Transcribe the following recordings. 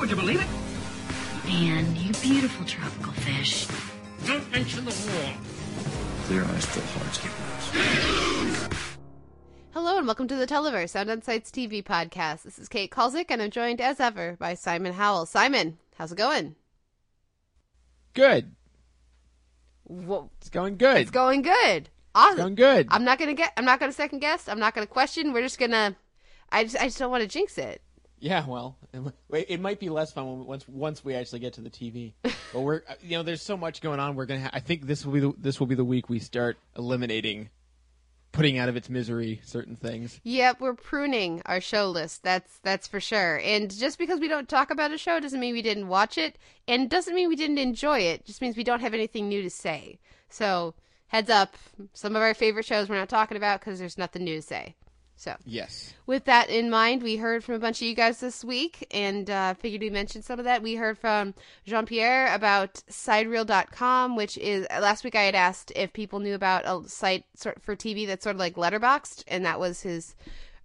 Would you believe it? Man, you beautiful tropical fish. Don't mention the war. Clear eyes, full hearts, get lost. Hello and welcome to the Televerse Sound on Sights TV podcast. This is Kate Kulzick and I'm joined as ever by Simon Howell. Simon, how's it going? Good. Whoa, It's going good. it's going good. Awesome. going good. I'm not gonna get. I'm not gonna second guess. I'm not gonna question. We're just gonna. I just. I just don't want to jinx it. Yeah, well, it, might be less fun once once we actually get to the TV. but we're you know there's so much going on. We're gonna. Ha- I think this will be the, this will be the week we start eliminating, putting out of its misery certain things. Yep, we're pruning our show list. That's that's for sure. And just because we don't talk about a show doesn't mean we didn't watch it, and doesn't mean we didn't enjoy it. Just means we don't have anything new to say. So heads up, some of our favorite shows we're not talking about because there's nothing new to say. So Yes. with that in mind, we heard from a bunch of you guys this week and uh, figured we mentioned some of that. We heard from Jean Pierre about sidereel.com, which is last week I had asked if people knew about a site sort for TV that's sort of like Letterboxd, and that was his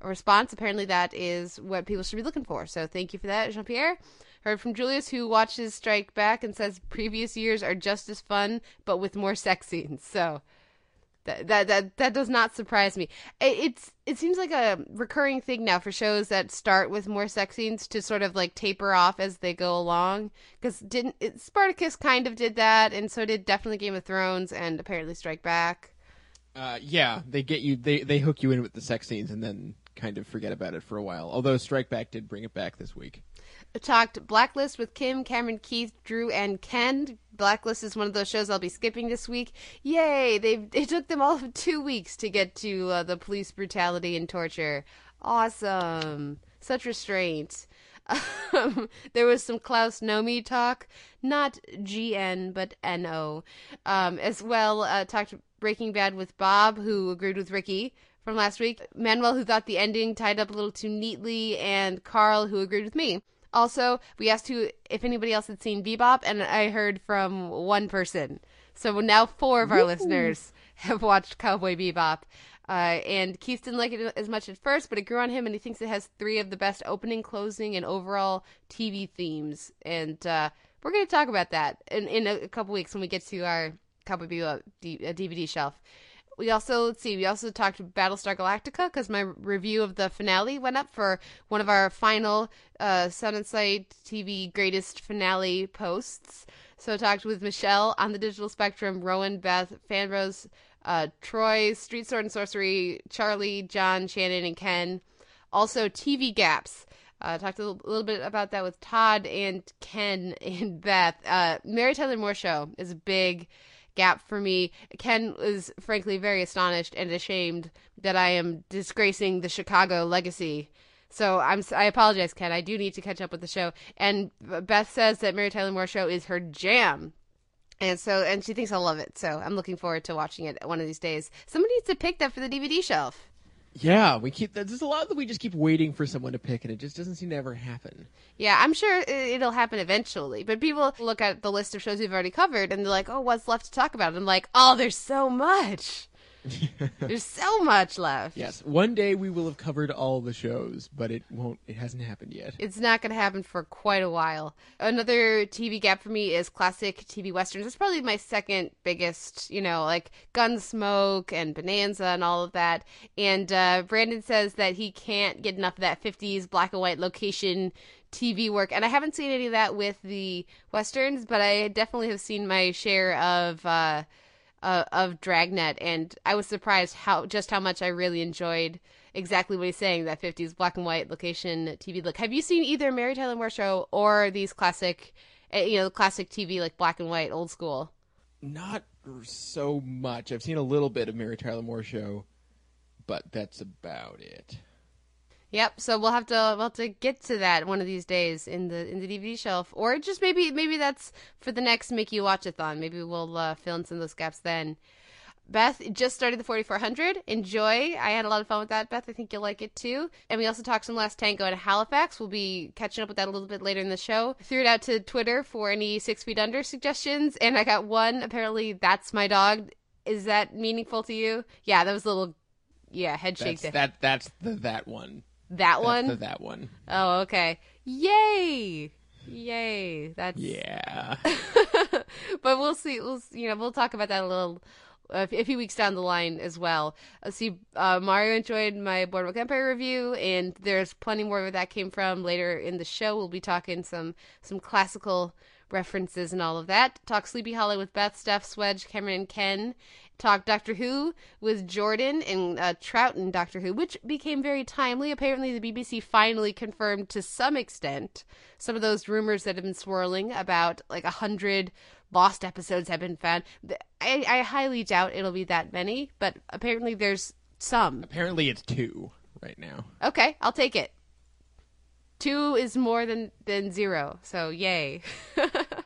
response. Apparently, that is what people should be looking for. So thank you for that, Jean Pierre. Heard from Julius, who watches Strike Back and says previous years are just as fun, but with more sex scenes. So that that that, that does not surprise me. It, it's it seems like a recurring thing now for shows that start with more sex scenes to sort of like taper off as they go along. Because didn't it, Spartacus kind of did that, and so did definitely Game of Thrones, and apparently Strike Back. Uh, yeah, they get you. They they hook you in with the sex scenes and then kind of forget about it for a while. Although Strike Back did bring it back this week. Talked Blacklist with Kim, Cameron, Keith, Drew, and Ken. Blacklist is one of those shows I'll be skipping this week. Yay! They it took them all of two weeks to get to uh, the police brutality and torture. Awesome, such restraint. Um, there was some Klaus Nomi talk, not GN but NO, um, as well. Uh, talked Breaking Bad with Bob, who agreed with Ricky from last week. Manuel, who thought the ending tied up a little too neatly, and Carl, who agreed with me. Also, we asked who if anybody else had seen Bebop, and I heard from one person. So now four of our listeners have watched Cowboy Bebop. Uh, and Keith didn't like it as much at first, but it grew on him, and he thinks it has three of the best opening, closing, and overall TV themes. And uh, we're going to talk about that in, in a, couple weeks when we get to our Cowboy Bebop D- uh, DVD shelf. We also let's see. We also talked Battlestar Galactica because my review of the finale went up for one of our final uh, Sound on Sight TV greatest finale posts. So I talked with Michelle on the digital spectrum, Rowan, Beth, Fanrose, uh, Troy, Street Sword and Sorcery, Charlie, John, Shannon, and Ken. Also TV gaps. Uh, talked a little, bit about that with Todd and Ken and Beth. Uh, Mary Tyler Moore show is a big gap for me. Ken was frankly very astonished and ashamed that I am disgracing the Chicago legacy. So I'm I apologize, Ken. I do need to catch up with the show. And Beth says that Mary Tyler Moore show is her jam. And so and she thinks I'll love it. So I'm looking forward to watching it one of these days. Somebody needs to pick that for the DVD shelf. Yeah, we keep. There's a lot that we just keep waiting for someone to pick, and it just doesn't seem to ever happen. Yeah, I'm sure it'll happen eventually. But people look at the list of shows we've already covered and they're like, oh, what's left to talk about? And I'm like, oh, there's so much. there's so much left. Yes, one day we will have covered all the shows, but it won't. It hasn't happened yet. It's not going to happen for quite a while. Another TV gap for me is classic TV westerns. It's probably my second biggest, you know, like Gunsmoke and Bonanza and all of that. And uh, Brandon says that he can't get enough of that 50s black and white location TV work. And I haven't seen any of that with the westerns, but I definitely have seen my share of. Uh, uh, of Dragnet, and I was surprised how just how much I really enjoyed exactly what he's saying that 50s black and white location TV look. Have you seen either Mary Tyler Moore show or these classic, uh, you know, classic TV like black and white, old school? Not so much. I've seen a little bit of Mary Tyler Moore show, but that's about it. Yep. So we'll have to we'll have to get to that one of these days in the in the DVD shelf, or just maybe maybe that's for the next Mickey Watchathon. Maybe we'll uh, fill in some of those gaps then. Beth just started the 4400. Enjoy. I had a lot of fun with that, Beth. I think you'll like it too. And we also talked some Last Tango in Halifax. We'll be catching up with that a little bit later in the show. Threw it out to Twitter for any Six Feet Under suggestions, and I got one. Apparently, that's my dog. Is that meaningful to you? Yeah, that was a little, yeah, head shake. That's, that that's the that one. That one? the that one. Oh, okay. Yay! Yay! That's Yeah. but we'll see. We'll you know we'll talk about that a little a few weeks down the line as well. Uh, see, uh, Mario enjoyed my Boardwalk Empire review, and there's plenty more where that came from later in the show. We'll be talking some some classical references and all of that. Talk Sleepy Hollow with Beth, Steph, Swedge, Cameron, and Ken. Talk Doctor Who with Jordan and uh, Troughton Doctor Who, which became very timely. Apparently, the BBC finally confirmed to some extent some of those rumors that have been swirling about like a hundred lost episodes have been found. I, I highly doubt it'll be that many, but apparently there's some. Apparently, it's two right now. Okay, I'll take it. Two is more than than zero, so yay.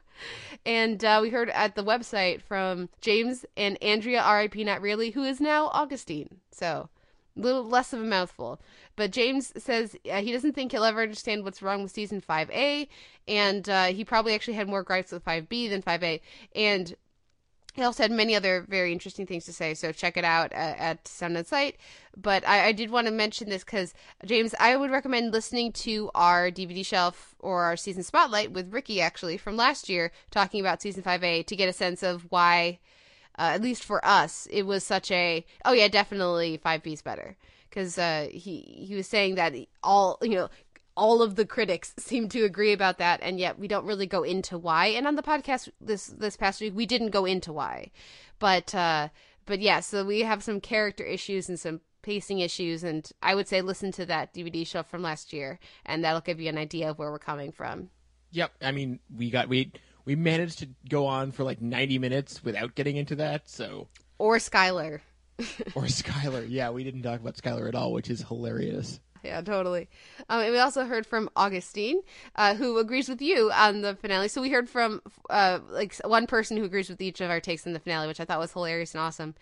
and uh, we heard at the website from James and Andrea, R.I.P. Not really, who is now Augustine. So a little less of a mouthful. But James says uh, he doesn't think he'll ever understand what's wrong with season 5A, and uh, he probably actually had more gripes with 5B than 5A. And he also had many other very interesting things to say, so check it out at, at Sound and Sight. But I, I did want to mention this because, James, I would recommend listening to our DVD shelf or our season spotlight with Ricky, actually, from last year, talking about season 5A to get a sense of why, uh, at least for us, it was such a, oh yeah, definitely 5B's better. Because uh, he, he was saying that all, you know, all of the critics seem to agree about that and yet we don't really go into why and on the podcast this this past week we didn't go into why but uh but yeah so we have some character issues and some pacing issues and i would say listen to that dvd show from last year and that'll give you an idea of where we're coming from Yep. I mean, we got we we managed to go on for like 90 minutes without getting into that. So, or skyler or Skyler. Yeah, we didn't talk about Skyler at all, which is hilarious. Yeah, totally. Um, and we also heard from Augustine, uh, who agrees with you on the finale. So we heard from uh, like one person who agrees with each of our takes in the finale, which I thought was hilarious and awesome.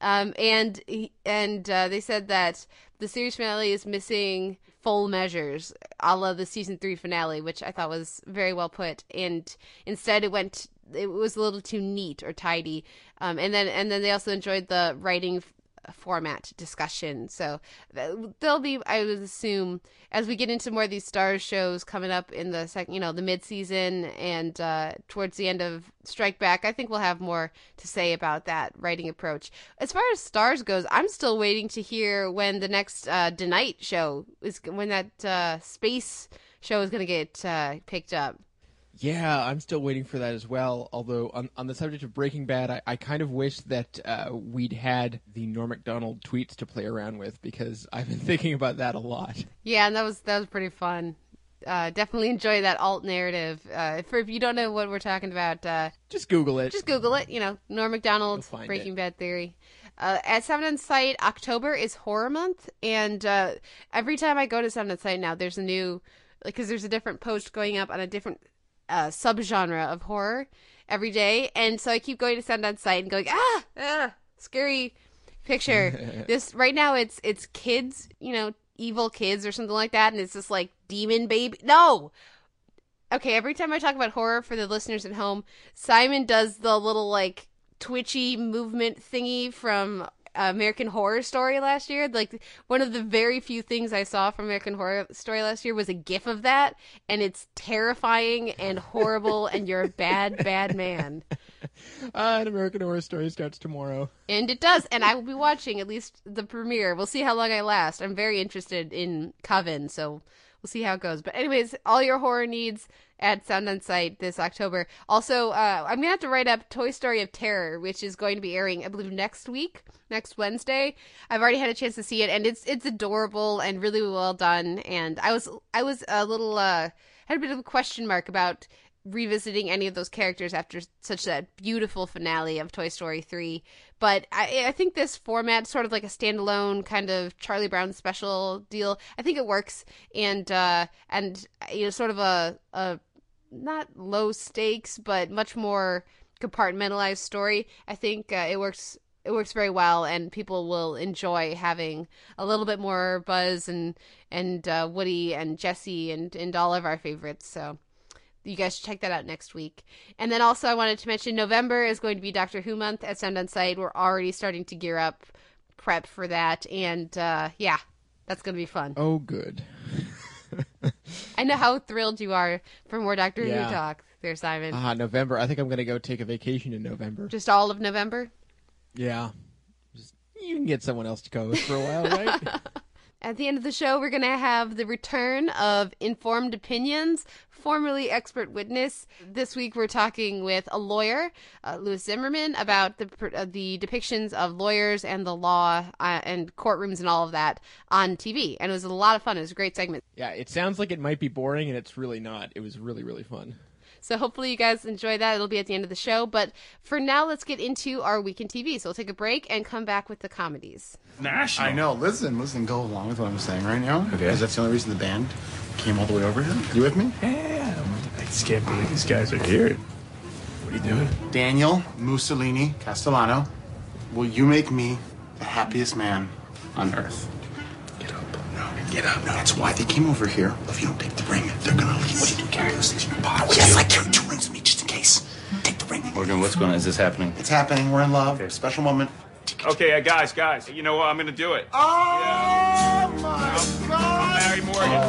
Um, and he, and uh, they said that the series finale is missing full measures, a la the season three finale, which I thought was very well put. And instead, it went it was a little too neat or tidy. Um, and then and then they also enjoyed the writing format discussion. So th- there'll be, I would assume, as we get into more of these stars shows coming up in the second, you know, the mid season and uh, towards the end of Strike Back, I think we'll have more to say about that writing approach. As far as stars goes, I'm still waiting to hear when the next uh, The Night show is, when that uh, space show is going to get uh, picked up. Yeah, I'm still waiting for that as well. Although on, on the subject of Breaking Bad, I, I kind of wish that uh, we'd had the Norm Macdonald tweets to play around with because I've been thinking about that a lot. Yeah, and that was that was pretty fun. Uh, definitely enjoy that alt narrative. Uh, for if you don't know what we're talking about, uh, Just Google it. just Google it. You know, Norm Macdonald, Breaking it. Bad theory. Uh, at Sound on Sight, October is horror month, and uh, every time I go to Sound on Sight now, there's a new, because there's a different post going up on a different uh, subgenre of horror every day, and so I keep going to Sound on Sight and going, ah, ah, scary picture. this right now, it's it's kids, you know, evil kids or something like that, and it's just like demon baby. No, okay, every time I talk about horror for the listeners at home, Simon does the little like twitchy movement thingy from American Horror Story last year. Like one of the very few things I saw from American Horror Story last year was a gif of that, and it's terrifying and horrible, and you're a bad, bad man. Uh, an American Horror Story starts tomorrow. And it does, and I will be watching at least the premiere. We'll see how long I last. I'm very interested in Coven, so we'll see how it goes. But anyways, all your horror needs at Sound on Sight this October. Also, uh, I'm gonna have to write up Toy Story of Terror, which is going to be airing, I believe, next week, next Wednesday. I've already had a chance to see it, and it's it's adorable and really well done. And I was I was a little uh had a bit of a question mark about revisiting any of those characters after such that beautiful finale of Toy Story 3. But I, I think this format, sort of like a standalone kind of Charlie Brown special deal, I think it works. And uh, and you know, sort of a a not low stakes, but much more compartmentalized story. I think uh, it works it works very well, and people will enjoy having a little bit more Buzz and and uh, Woody and Jesse and and all of our favorites. So you guys should check that out next week. And then also I wanted to mention November is going to be Doctor Who month at Sound on Sight. We're already starting to gear up, prep for that, and uh, yeah, that's going to be fun. Oh, good. I know how thrilled you are for more Doctor Yeah. Who talk, there, Simon. Ah, November. I think I'm gonna go take a vacation in November. Just all of November. Yeah. Just, you can get someone else to go with for a while, right? At the end of the show, we're going to have the return of Informed Opinions, formerly Expert Witness. This week, we're talking with a lawyer, uh, Louis Zimmerman, about the uh, the depictions of lawyers and the law uh, and courtrooms and all of that on TV. And it was a lot of fun. It was a great segment. yeah, it sounds like it might be boring, and it's really not. It was really, really fun. So hopefully you guys enjoy that. It'll be at the end of the show. But for now, let's get into our week in TV. So we'll take a break and come back with the comedies. National. I know. Listen, listen. Go along with what I'm saying right now. Okay. Because that's the only reason the band came all the way over here. You with me? Yeah, I just can't believe these guys are here. What are you doing? Daniel Mussolini Castellano, will you make me the happiest man on earth? Get up. No, get up. No, that's why they came over here. If you don't take the ring, they're gonna leave. What do you do? Carry those things in your pocket? Yes, I carry two rings with me just in case. Take the ring. Morgan, what's going on? Is this happening? It's happening. We're in love. Special moment. Okay, uh, guys, guys, you know what? I'm gonna do it. Oh my God! Mary Morgan.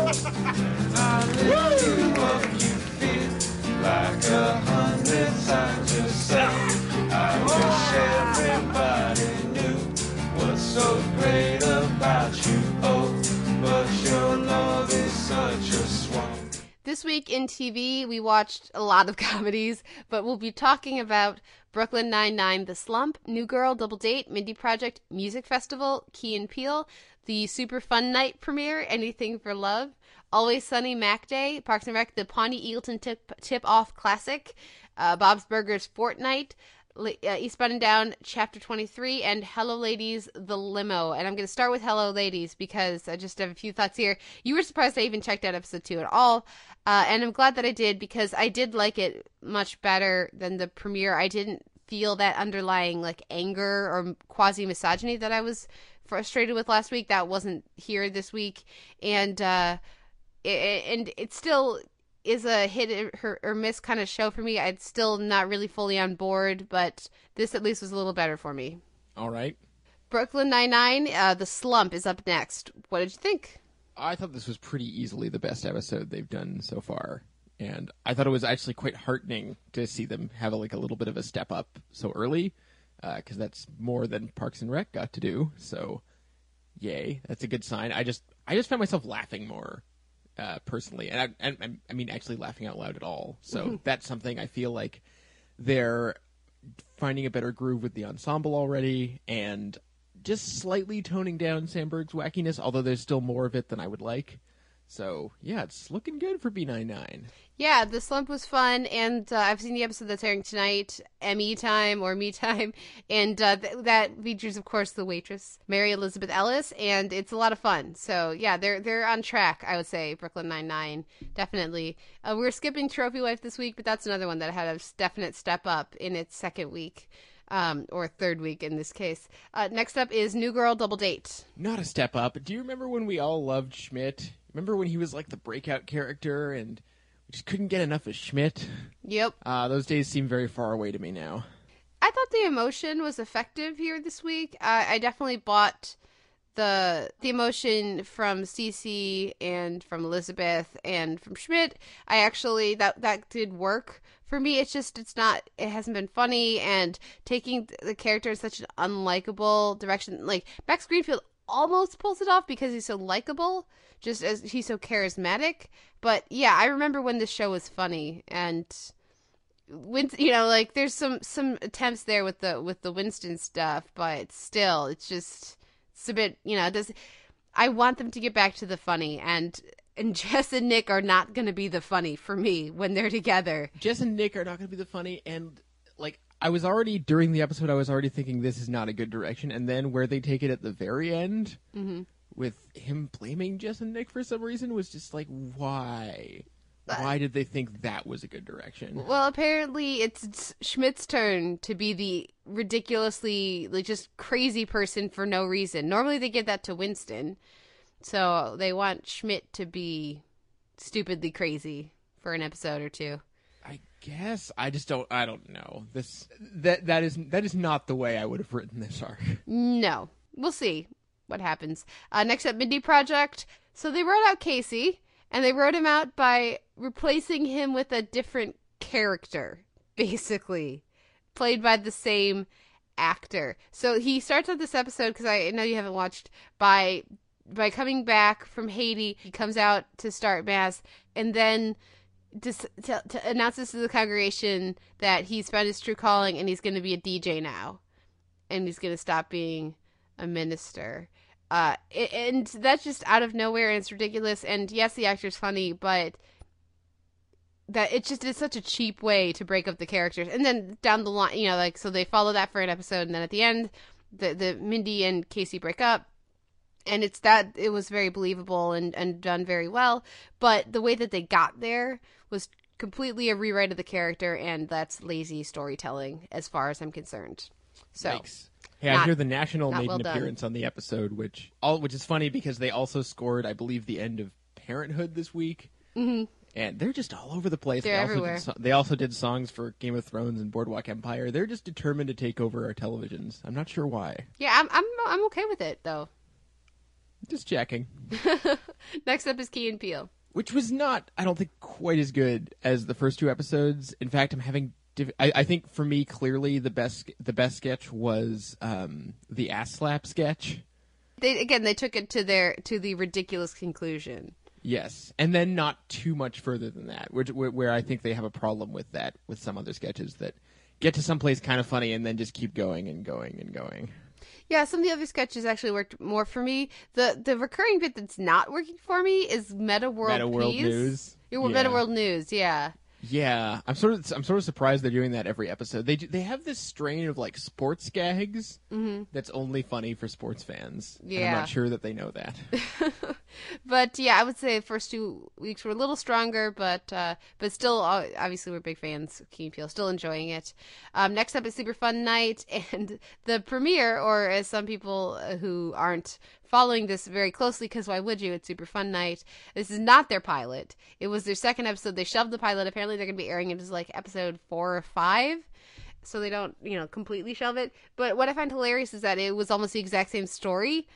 This week in TV, we watched a lot of comedies, but we'll be talking about Brooklyn Nine-Nine, The Slump, New Girl, Double Date, Mindy Project, Music Festival, Key and Peele, the Super Fun Night premiere, Anything for Love, Always Sunny Mac Day, Parks and Rec, the Pawnee Eagleton Tip, Tip Off Classic, uh, Bob's Burgers Fort Night, La- uh, Eastbound and Down Chapter 23, and Hello Ladies, The Limo. And I'm going to start with Hello Ladies because I just have a few thoughts here. You were surprised I even checked out episode 2 at all. Uh, and I'm glad that I did because I did like it much better than the premiere. I didn't feel that underlying like anger or quasi misogyny that I was frustrated with last week. That wasn't here this week. And, uh, and it still is a hit or, or miss kind of show for me. I'm still not really fully on board, but this at least was a little better for me. All right. Brooklyn Nine Nine, uh, the slump is up next. What did you think? I thought this was pretty easily the best episode they've done so far, and I thought it was actually quite heartening to see them have a, like a little bit of a step up so early, because that's more than Parks and Rec got to do. So, yay, that's a good sign. I just I just found myself laughing more uh, personally, and I, and and- I mean actually laughing out loud at all. So that's something I feel like they're finding a better groove with the ensemble already, and just slightly toning down Samberg's wackiness, although there's still more of it than I would like. So yeah, it's looking good for B99. Yeah, the slump was fun, and uh, I've seen the episode that's airing tonight, ME time or Me time, and uh, th- that features, of course, the waitress Mary Elizabeth Ellis, and it's a lot of fun. So yeah, they're they're on track. I would say Brooklyn Nine Nine definitely. Uh, we're skipping Trophy Wife this week, but that's another one that had a definite step up in its second week. Um, or third week in this case. Uh, next up is New Girl Double Date. Not a step up. Do you remember when we all loved Schmidt? Remember when he was like the breakout character and we just couldn't get enough of Schmidt? Yep. Uh, those days seem very far away to me now. I thought the emotion was effective here this week. I, I definitely bought the the emotion from Cece and from Elizabeth and from Schmidt. I actually that that did work for me. It's just it's not it hasn't been funny and taking the character in such an unlikable direction. Like Max Greenfield almost pulls it off because he's so likable, just as he's so charismatic. But yeah, I remember when the show was funny and Win- you know like there's some some attempts there with the with the Winston stuff but still it's just it's a bit you know does I want them to get back to the funny and and Jess and Nick are not going to be the funny for me when they're together. Jess and Nick are not going to be the funny, and like I was already during the episode, I was already thinking this is not a good direction, and then where they take it at the very end Mhm. with him blaming Jess and Nick for some reason was just like, why? Why did they think that was a good direction? Well, apparently it's Schmidt's turn to be the ridiculously, like, just crazy person for no reason. Normally they give that to Winston. So they want Schmidt to be stupidly crazy for an episode or two. I guess I just don't. I don't know this. That that is that is not the way I would have written this arc. No. We'll see what happens. Uh, next up, Mindy Project. So they wrote out Casey, and they wrote him out by replacing him with a different character, basically, played by the same actor. So he starts out this episode because I know you haven't watched by by coming back from Haiti. He comes out to start mass, and then just to, to announces to the congregation that he's found his true calling and he's going to be a DJ now, and he's going to stop being a minister. Uh, and that's just out of nowhere, and it's ridiculous. And yes, the actor's funny, but that it just is such a cheap way to break up the characters. And then down the line, you know, like so they follow that for an episode, and then at the end, the the Mindy and Casey break up, and it's that it was very believable and and done very well. But the way that they got there was completely a rewrite of the character, and that's lazy storytelling as far as I'm concerned. So. Yikes. Hey, I hear the National made well an done. appearance on the episode, which all which is funny because they also scored, I believe, the end of Parenthood this week, Mhm. and they're just all over the place. They're they also everywhere. Did, they also did songs for Game of Thrones and Boardwalk Empire. They're just determined to take over our televisions. I'm not sure why. Yeah, I'm I'm I'm okay with it though. Just checking. Next up is Key and Peele. Which was not i don't think quite as good as the first two episodes. In fact i'm having diff- I, I think for me clearly the best the best sketch was um, the ass slap sketch. They again they took it to their to the ridiculous conclusion. yes. And then not too much further than that which, where, where i think they have a problem with that with some other sketches that get to someplace kind of funny and then just keep going and going and going Yeah, some of the other sketches actually worked more for me. The the recurring bit that's not working for me is Metta World Metta World Peace. News? Yeah, Metta World News, yeah. Yeah, I'm sort of I'm sort of surprised they're doing that every episode. They do, they have this strain of like sports gags Mhm. that's only funny for sports fans. and I'm not sure that they know that. But yeah, I would say the first two weeks were a little stronger, but uh, but still, uh, obviously, we're big fans Key and Still enjoying it. Um, next up is Super Fun Night, and the premiere, or as some people uh, who aren't following this very closely, because why would you? It's Super Fun Night. This is not their pilot. It was their second episode. They shoved the pilot. Apparently, they're going to be airing it as like episode four or five so they don't you know completely shelve it but what i find hilarious is that it was almost the exact same story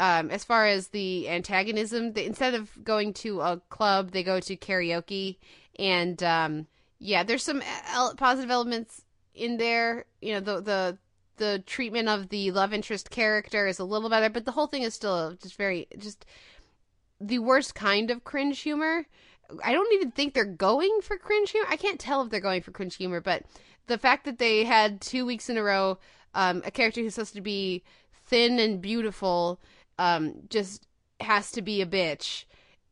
um, as far as the antagonism they, instead of going to a club they go to karaoke and um, yeah there's some el- positive elements in there you know the the the treatment of the love interest character is a little better but the whole thing is still just very just the worst kind of cringe humor. I don't even think they're going for cringe humor. I can't tell if they're going for cringe humor, but the fact that they had two weeks in a row um, a character who's supposed to be thin and beautiful um, just has to be a bitch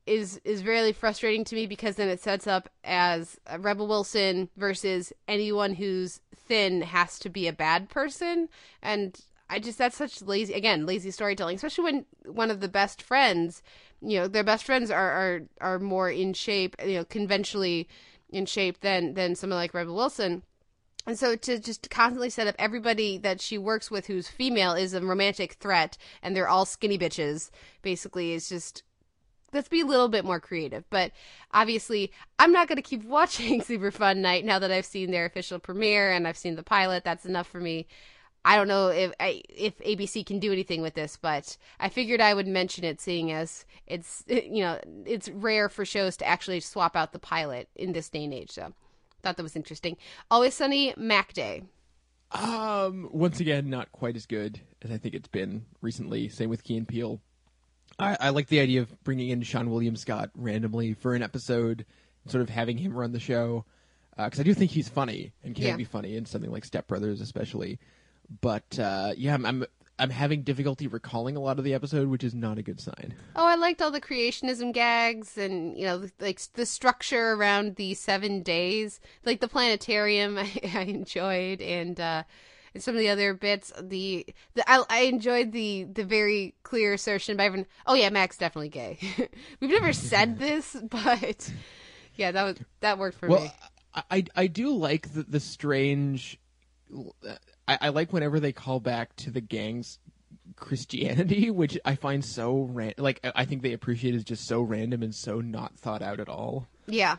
is is really frustrating to me because then it sets up as Rebel Wilson versus anyone who's thin has to be a bad person. And I just that's such lazy again lazy storytelling especially when one of the best friends you know their best friends are are are more in shape you know conventionally in shape than than someone like Rebel Wilson and so to just constantly set up everybody that she works with who's female is a romantic threat and they're all skinny bitches basically is just let's be a little bit more creative. But obviously, I'm not going to keep watching Super Fun Night now that I've seen their official premiere and I've seen the pilot. That's enough for me. I don't know if if ABC can do anything with this, but I figured I would mention it, seeing as it's you know it's rare for shows to actually swap out the pilot in this day and age. So thought that was interesting. Always Sunny Mac Day. Um, once again, not quite as good as I think it's been recently. Same with Key and Peele. I, I like the idea of bringing in Seann William Scott randomly for an episode, sort of having him run the show, because I do think he's funny and can Yeah. be funny in something like Step Brothers, especially. But uh, yeah, I'm, I'm I'm having difficulty recalling a lot of the episode, which is not a good sign. Oh, I liked all the creationism gags and you know like the structure around the seven days, like the planetarium. I, I enjoyed and. uh and some of the other bits, the, the I, I enjoyed the the very clear assertion by everyone. Oh yeah, Mac's definitely gay. We've never said this, but yeah, that was that worked for well, me. I, I I do like the, the strange. I, I like whenever they call back to the gang's Christianity, which I find so ran- like I think they appreciate is just so random and so not thought out at all. Yeah.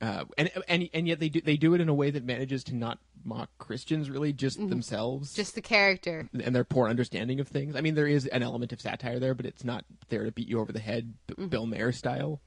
Uh, and and and yet they do they do it in a way that manages to not mock Christians really, just themselves, Mm-hmm. Just the character. and their poor understanding of things. I mean, there is an element of satire there, but it's not there to beat you over the head, Mm-hmm. Bill Maher style.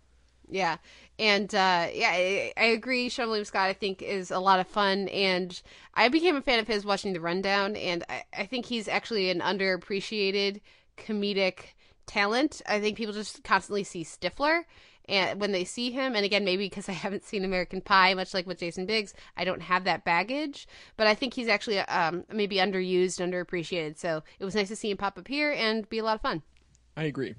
Yeah, and uh, yeah, I, I agree. Seann William Scott, I think, is a lot of fun, and I became a fan of his watching The Rundown, and I, I think he's actually an underappreciated comedic talent. I think people just constantly see Stifler, and when they see him, and again, maybe because I haven't seen American Pie, much like with Jason Biggs, I don't have that baggage. But I think he's actually um, maybe underused, underappreciated. So it was nice to see him pop up here and be a lot of fun. I agree.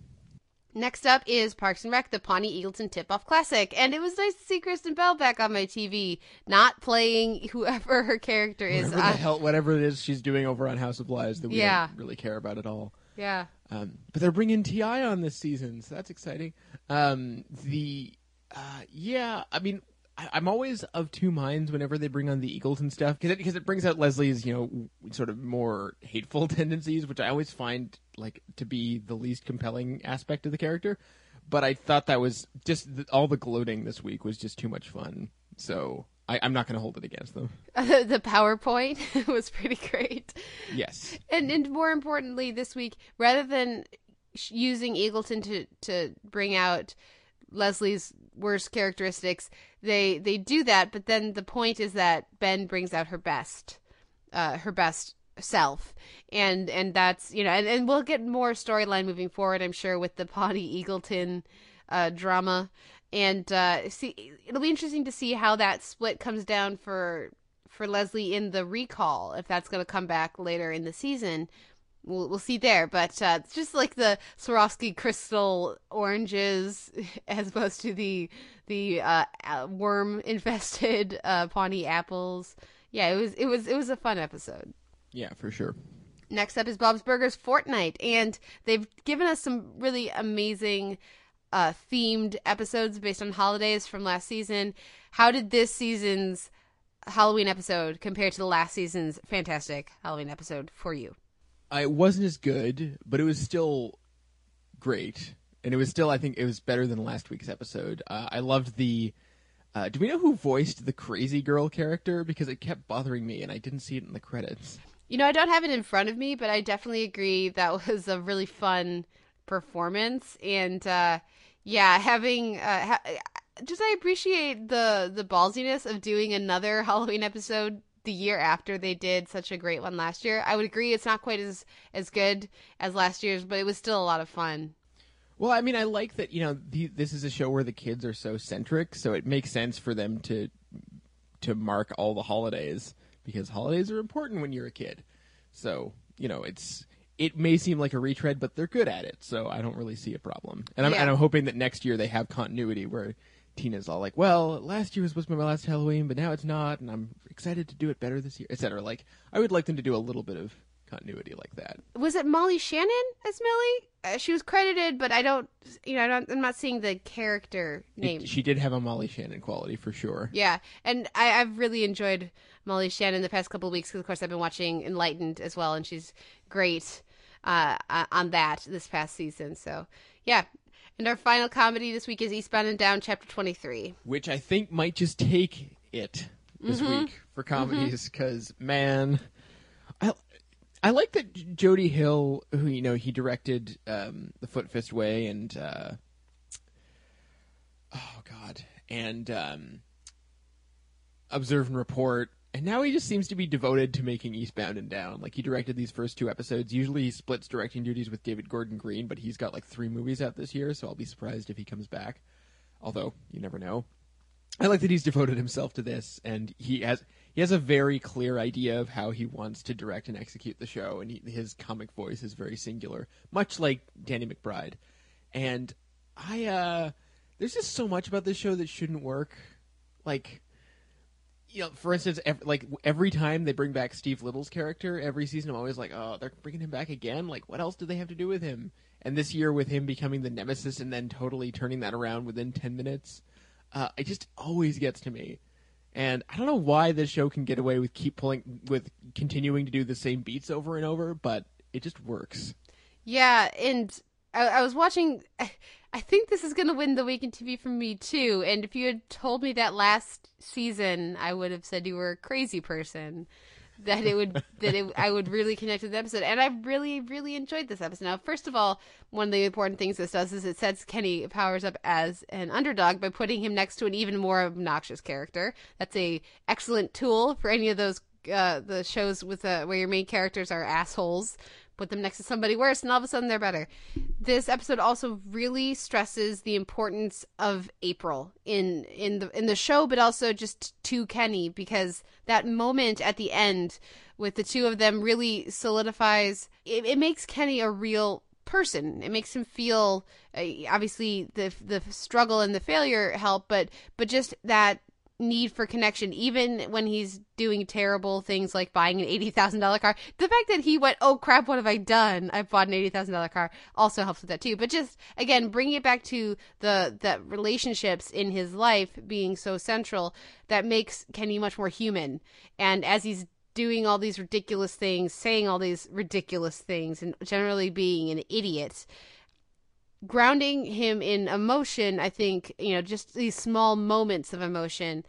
Next up is Parks and Rec, the Pawnee Eagleton Tip Off Classic. And it was nice to see Kristen Bell back on my TV, not playing whoever her character is. Whatever the on- hell, whatever it is she's doing over on House of Lies that we Yeah. don't really care about at all. yeah. Um, but they're bringing Ti on this season, so that's exciting. Um, the uh, yeah, I mean, I, I'm always of two minds whenever they bring on the Eagles and stuff because it, 'cause it brings out Leslie's you know sort of more hateful tendencies, which I always find like to be the least compelling aspect of the character. But I thought that was just the, all the gloating this week was just too much fun. So I, I'm not going to hold it against them. the PowerPoint was pretty great. Yes. And, and more importantly, this week, rather than using Eagleton to, to bring out Leslie's worst characteristics, they they do that. But then the point is that Ben brings out her best, uh, her best self, and and that's you know, and, and we'll get more storyline moving forward. I'm sure with the Pawnee Eagleton uh, drama, and uh, see, it'll be interesting to see how that split comes down for for Leslie in the recall if that's going to come back later in the season. We'll we'll see there, but uh, it's just like the Swarovski crystal oranges as opposed to the the uh, worm infested uh, Pawnee apples. Yeah, it was it was it was a fun episode. Yeah, for sure. Next up is Bob's Burgers Fort Night, and they've given us some really amazing uh, themed episodes based on holidays from last season. How did this season's Halloween episode compare to the last season's fantastic Halloween episode for you? It wasn't as good, but it was still great, and it was still I think it was better than last week's episode. Uh, I loved the. Uh, do we know who voiced the crazy girl character? Because it kept bothering me, and I didn't see it in the credits. You know, I don't have it in front of me, but I definitely agree that was a really fun performance, and uh, yeah, having uh, ha- just I appreciate the the ballsiness of doing another Halloween episode the year after they did such a great one last year. I would agree it's not quite as as good as last year's, but it was still a lot of fun. Well, I mean, I like that. You know, the, this is a show where the kids are so centric, so it makes sense for them to to mark all the holidays because holidays are important when you're a kid. So you know, it's it may seem like a retread, but they're good at it, so I don't really see a problem. And I'm Yeah. and I'm hoping that next year they have continuity where Tina's all like, "Well, last year was supposed to be my last Halloween, but now it's not, and I'm excited to do it better this year, etc." Like, I would like them to do a little bit of continuity like that. Was it Molly Shannon as Millie? Uh, she was credited, but I don't, you know, I don't, I'm not seeing the character name. It- she did have a Molly Shannon quality for sure. Yeah, and I, I've really enjoyed Molly Shannon the past couple of weeks because, of course, I've been watching Enlightened as well, and she's great uh, uh, on that this past season. So, yeah. And our final comedy this week is Eastbound and Down, Chapter 23. which I think might just take it this Mhm. week for comedies because man, I I like that Jody Hill, who you know he directed um, the Foot Fist Way and uh, oh god, and um, Observe and Report. And now he just seems to be devoted to making Eastbound and Down. Like he directed these first two episodes. Usually he splits directing duties with David Gordon Green, but he's got like three movies out this year, so I'll be surprised if he comes back. Although you never know. I like that he's devoted himself to this, and he has he has a very clear idea of how he wants to direct and execute the show, and he, his comic voice is very singular, much like Danny McBride. And I, uh, there's just so much about this show that shouldn't work. Like, you know, for instance, ev- like every time they bring back Steve Little's character, every season I'm always like, oh, they're bringing him back again. Like, what else do they have to do with him? And this year, with him becoming the nemesis and then totally turning that around within ten minutes, uh, it just always gets to me. And I don't know why this show can get away with keep pulling with continuing to do the same beats over and over, but it just works. Yeah, and I, I was watching. I think this is going to win the week in TV for me too. And if you had told me that last season, I would have said you were a crazy person. That it would that it, I would really connect with the episode, and I really really enjoyed this episode. Now, first of all, one of the important things this does is it sets Kenny Powers up as an underdog by putting him next to an even more obnoxious character. That's a excellent tool for any of those uh, the shows with uh, where your main characters are assholes put them next to somebody worse and all of a sudden they're better. This episode also really stresses the importance of april in in the in the show but also just to kenny because that moment at the end with the two of them really solidifies it, it makes kenny a real person. It makes him feel uh, obviously the the struggle and the failure help but but just that need for connection even when he's doing terrible things like buying an $80,000 car. The fact that he went, "Oh crap, what have I done? I bought an $80,000 car." also helps with that too. But just again, bringing it back to the the relationships in his life being so central that makes Kenny much more human. And as he's doing all these ridiculous things, saying all these ridiculous things and generally being an idiot, grounding him in emotion, I think, you know, just these small moments of emotion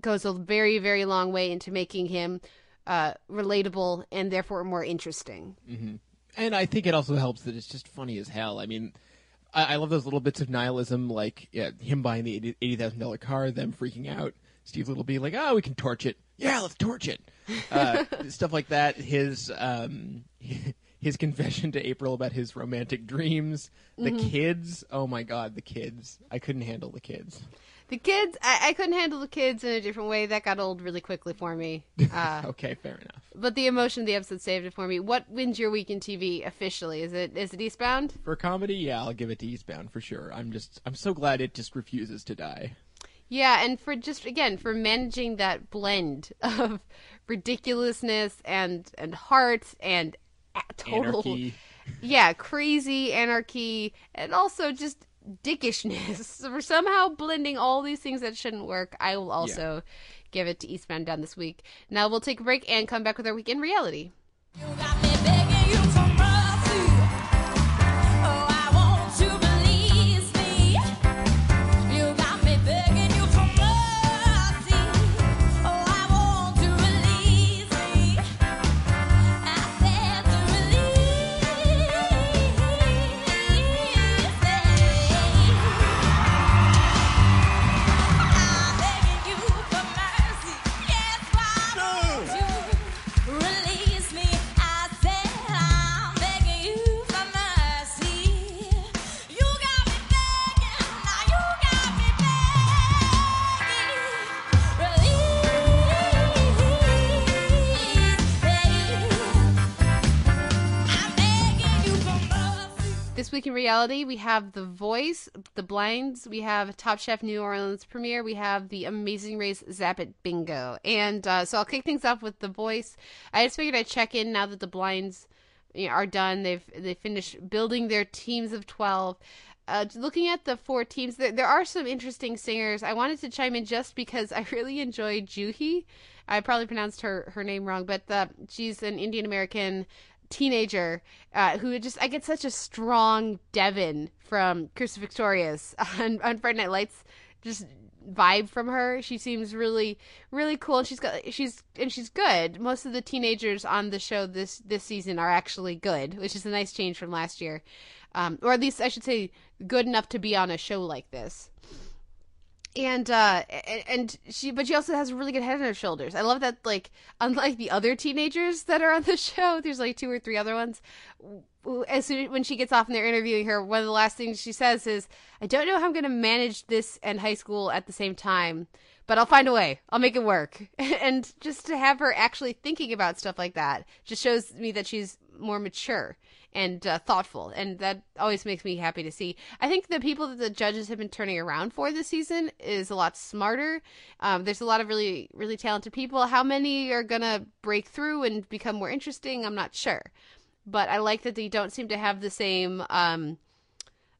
goes a very, very long way into making him uh, relatable and therefore more interesting. Mm-hmm. And I think it also helps that it's just funny as hell. I mean, I, I love those little bits of nihilism, like yeah, him buying the eighty thousand dollar car, them freaking out, Steve Little being like, "Oh, we can torch it. Yeah, let's torch it." Uh, stuff like that. His um, his confession to April about his romantic dreams. The Mhm. kids. Oh my god, the kids. I couldn't handle the kids. The kids, I, I couldn't handle the kids in a different way. That got old really quickly for me. Uh, okay, fair enough. but the emotion of the episode saved it for me. What wins your week in TV officially? Is it is it Eastbound? For comedy, yeah, I'll give it to Eastbound for sure. I'm just I'm so glad it just refuses to die. Yeah, and for just again for managing that blend of ridiculousness and and heart and total Anarchy. yeah crazy anarchy and also just dickishness for somehow blending all these things that shouldn't work. I will also give it to Eastbound Down this week. Now we'll take a break and come back with our weekend reality. Reality, we have The Voice, The Blinds, we have Top Chef New Orleans premiere, we have The Amazing Race Zap It Bingo. And uh, so I'll kick things off with The Voice. I just figured I'd check in now that the blinds you know, are done. They've they finished building their teams of 12. Uh, looking at the four teams, there, there are some interesting singers. I wanted to chime in just because I really enjoy Juhi. I probably pronounced her, her name wrong, but uh, she's an Indian American teenager uh, who just I get such a strong Devon from Crucifictorious on, on Friday Night Lights. Just vibe from her. She seems really really cool and she's got she's and she's good. Most of the teenagers on the show this this season are actually good, which is a nice change from last year. Um, or at least I should say good enough to be on a show like this and uh and- she but she also has a really good head on her shoulders i love that like unlike the other teenagers that are on the show there's like two or three other ones as soon when she gets off and they're interviewing her, one of the last things she says is, "I don't know how I'm going to manage this and high school at the same time, but I'll find a way. I'll make it work." and just to have her actually thinking about stuff like that just shows me that she's more mature and uh, thoughtful, and that always makes me happy to see. I think the people that the judges have been turning around for this season is a lot smarter. Um, there's a lot of really, really talented people. How many are gonna break through and become more interesting? I'm not sure, but I like that they don't seem to have the same um,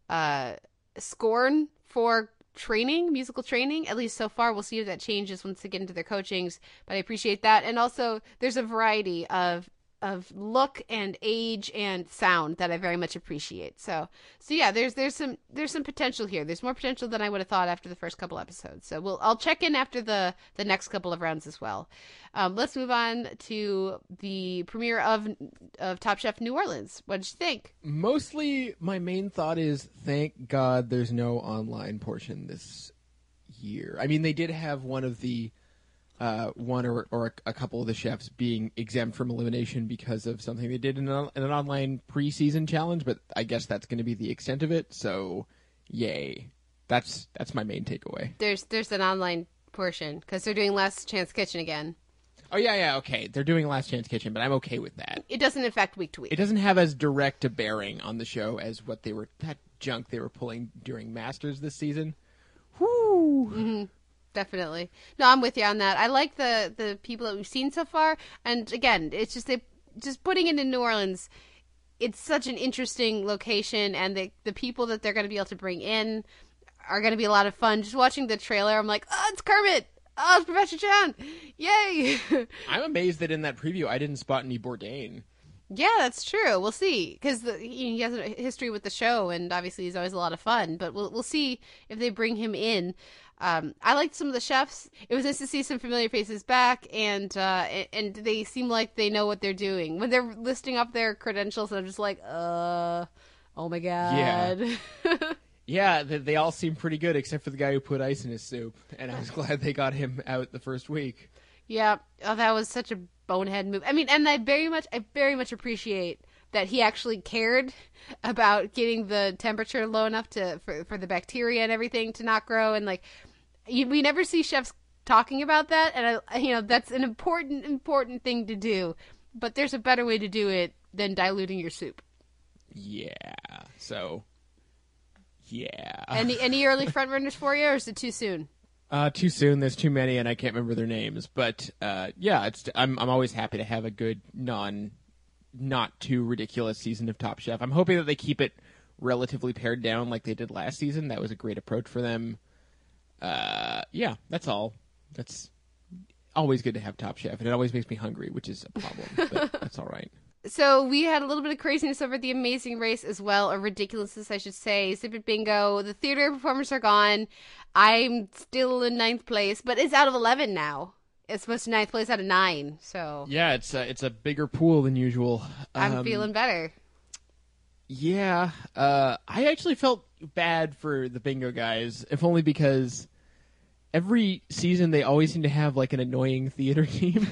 uh, scorn for training, musical training. At least so far, we'll see if that changes once they get into their coachings. But I appreciate that, and also there's a variety of of look and age and sound that I very much appreciate. So so yeah, there's there's some there's some potential here. There's more potential than I would have thought after the first couple episodes. So we'll I'll check in after the the next couple of rounds as well. Um, let's move on to the premiere of of Top Chef New Orleans. What did you think? Mostly, my main thought is thank God there's no online portion this year. I mean, they did have one of the uh, one or, or a couple of the chefs being exempt from elimination because of something they did in an, in an online preseason challenge, but I guess that's going to be the extent of it. So, yay! That's that's my main takeaway. There's there's an online portion because they're doing Last Chance Kitchen again. Oh yeah, yeah, okay. They're doing Last Chance Kitchen, but I'm okay with that. It doesn't affect week to week. It doesn't have as direct a bearing on the show as what they were that junk they were pulling during Masters this season. Whoo! hmm Definitely. No, I'm with you on that. I like the the people that we've seen so far, and again, it's just they just putting it in New Orleans. It's such an interesting location, and the the people that they're going to be able to bring in are going to be a lot of fun. Just watching the trailer, I'm like, oh, it's Kermit. Oh, it's Professor Chan. Yay! I'm amazed that in that preview I didn't spot any Bourdain. Yeah, that's true. We'll see because he has a history with the show, and obviously he's always a lot of fun. But we'll we'll see if they bring him in. Um, I liked some of the chefs. It was nice to see some familiar faces back, and uh, and they seem like they know what they're doing when they're listing up their credentials. I'm just like, uh, oh my god. Yeah. Yeah, they, they all seem pretty good except for the guy who put ice in his soup, and I was glad they got him out the first week. Yeah, oh, that was such a bonehead move. I mean, and I very much, I very much appreciate that he actually cared about getting the temperature low enough to for for the bacteria and everything to not grow. And like, you, we never see chefs talking about that, and I, you know, that's an important, important thing to do. But there's a better way to do it than diluting your soup. Yeah. So. Yeah. Any any early front runners for you, or is it too soon? Uh, too soon. There's too many, and I can't remember their names. But uh, yeah, it's I'm I'm always happy to have a good non, not too ridiculous season of Top Chef. I'm hoping that they keep it relatively pared down like they did last season. That was a great approach for them. Uh, yeah, that's all. That's always good to have Top Chef, and it always makes me hungry, which is a problem. but that's all right. So we had a little bit of craziness over the Amazing Race as well, or ridiculousness, I should say. Zip it bingo. The theater performers are gone. I'm still in ninth place, but it's out of eleven now. It's supposed to ninth place out of nine. So Yeah, it's a, it's a bigger pool than usual. I'm Um, feeling better. Yeah, uh, I actually felt bad for the bingo guys, if only because every season they always seem to have like an annoying theater team,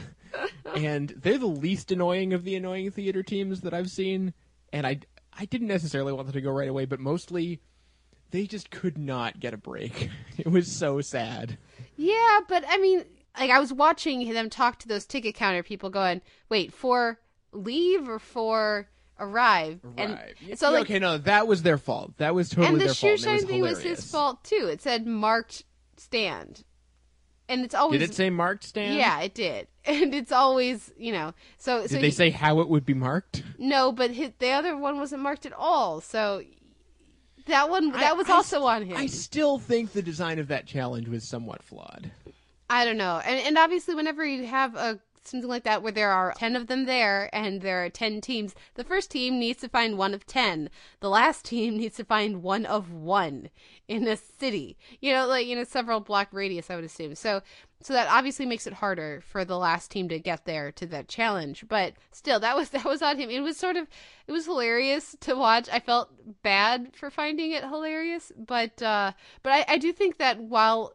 and they're the least annoying of the annoying theater teams that I've seen. And I, I didn't necessarily want them to go right away, but mostly they just could not get a break. It was so sad. Yeah, but I mean, like I was watching them talk to those ticket counter people, going, "Wait, for leave or for arrive?" And Right. so Yeah, like, okay, no, that was their fault. That was totally and the their shoe fault. shine thing was his fault too. It said marked stand, and it's always Did it say marked stand? Yeah, it did, and it's always you know. So Did so they he- say how it would be marked? no? But his, the other one wasn't marked at all. So that one I- that was I also on him. I still think the design of that challenge was somewhat flawed. I don't know. And and obviously whenever you have a something like that where there are 10 of them there and there are 10 teams, the first team needs to find one of 10. The last team needs to find one of one in a city. You know, like in a several block radius, I would assume. So so that obviously makes it harder for the last team to get there to that challenge. But still, that was that was on him. It was sort of it was hilarious to watch. I felt bad for finding it hilarious, but uh but I, I do think that while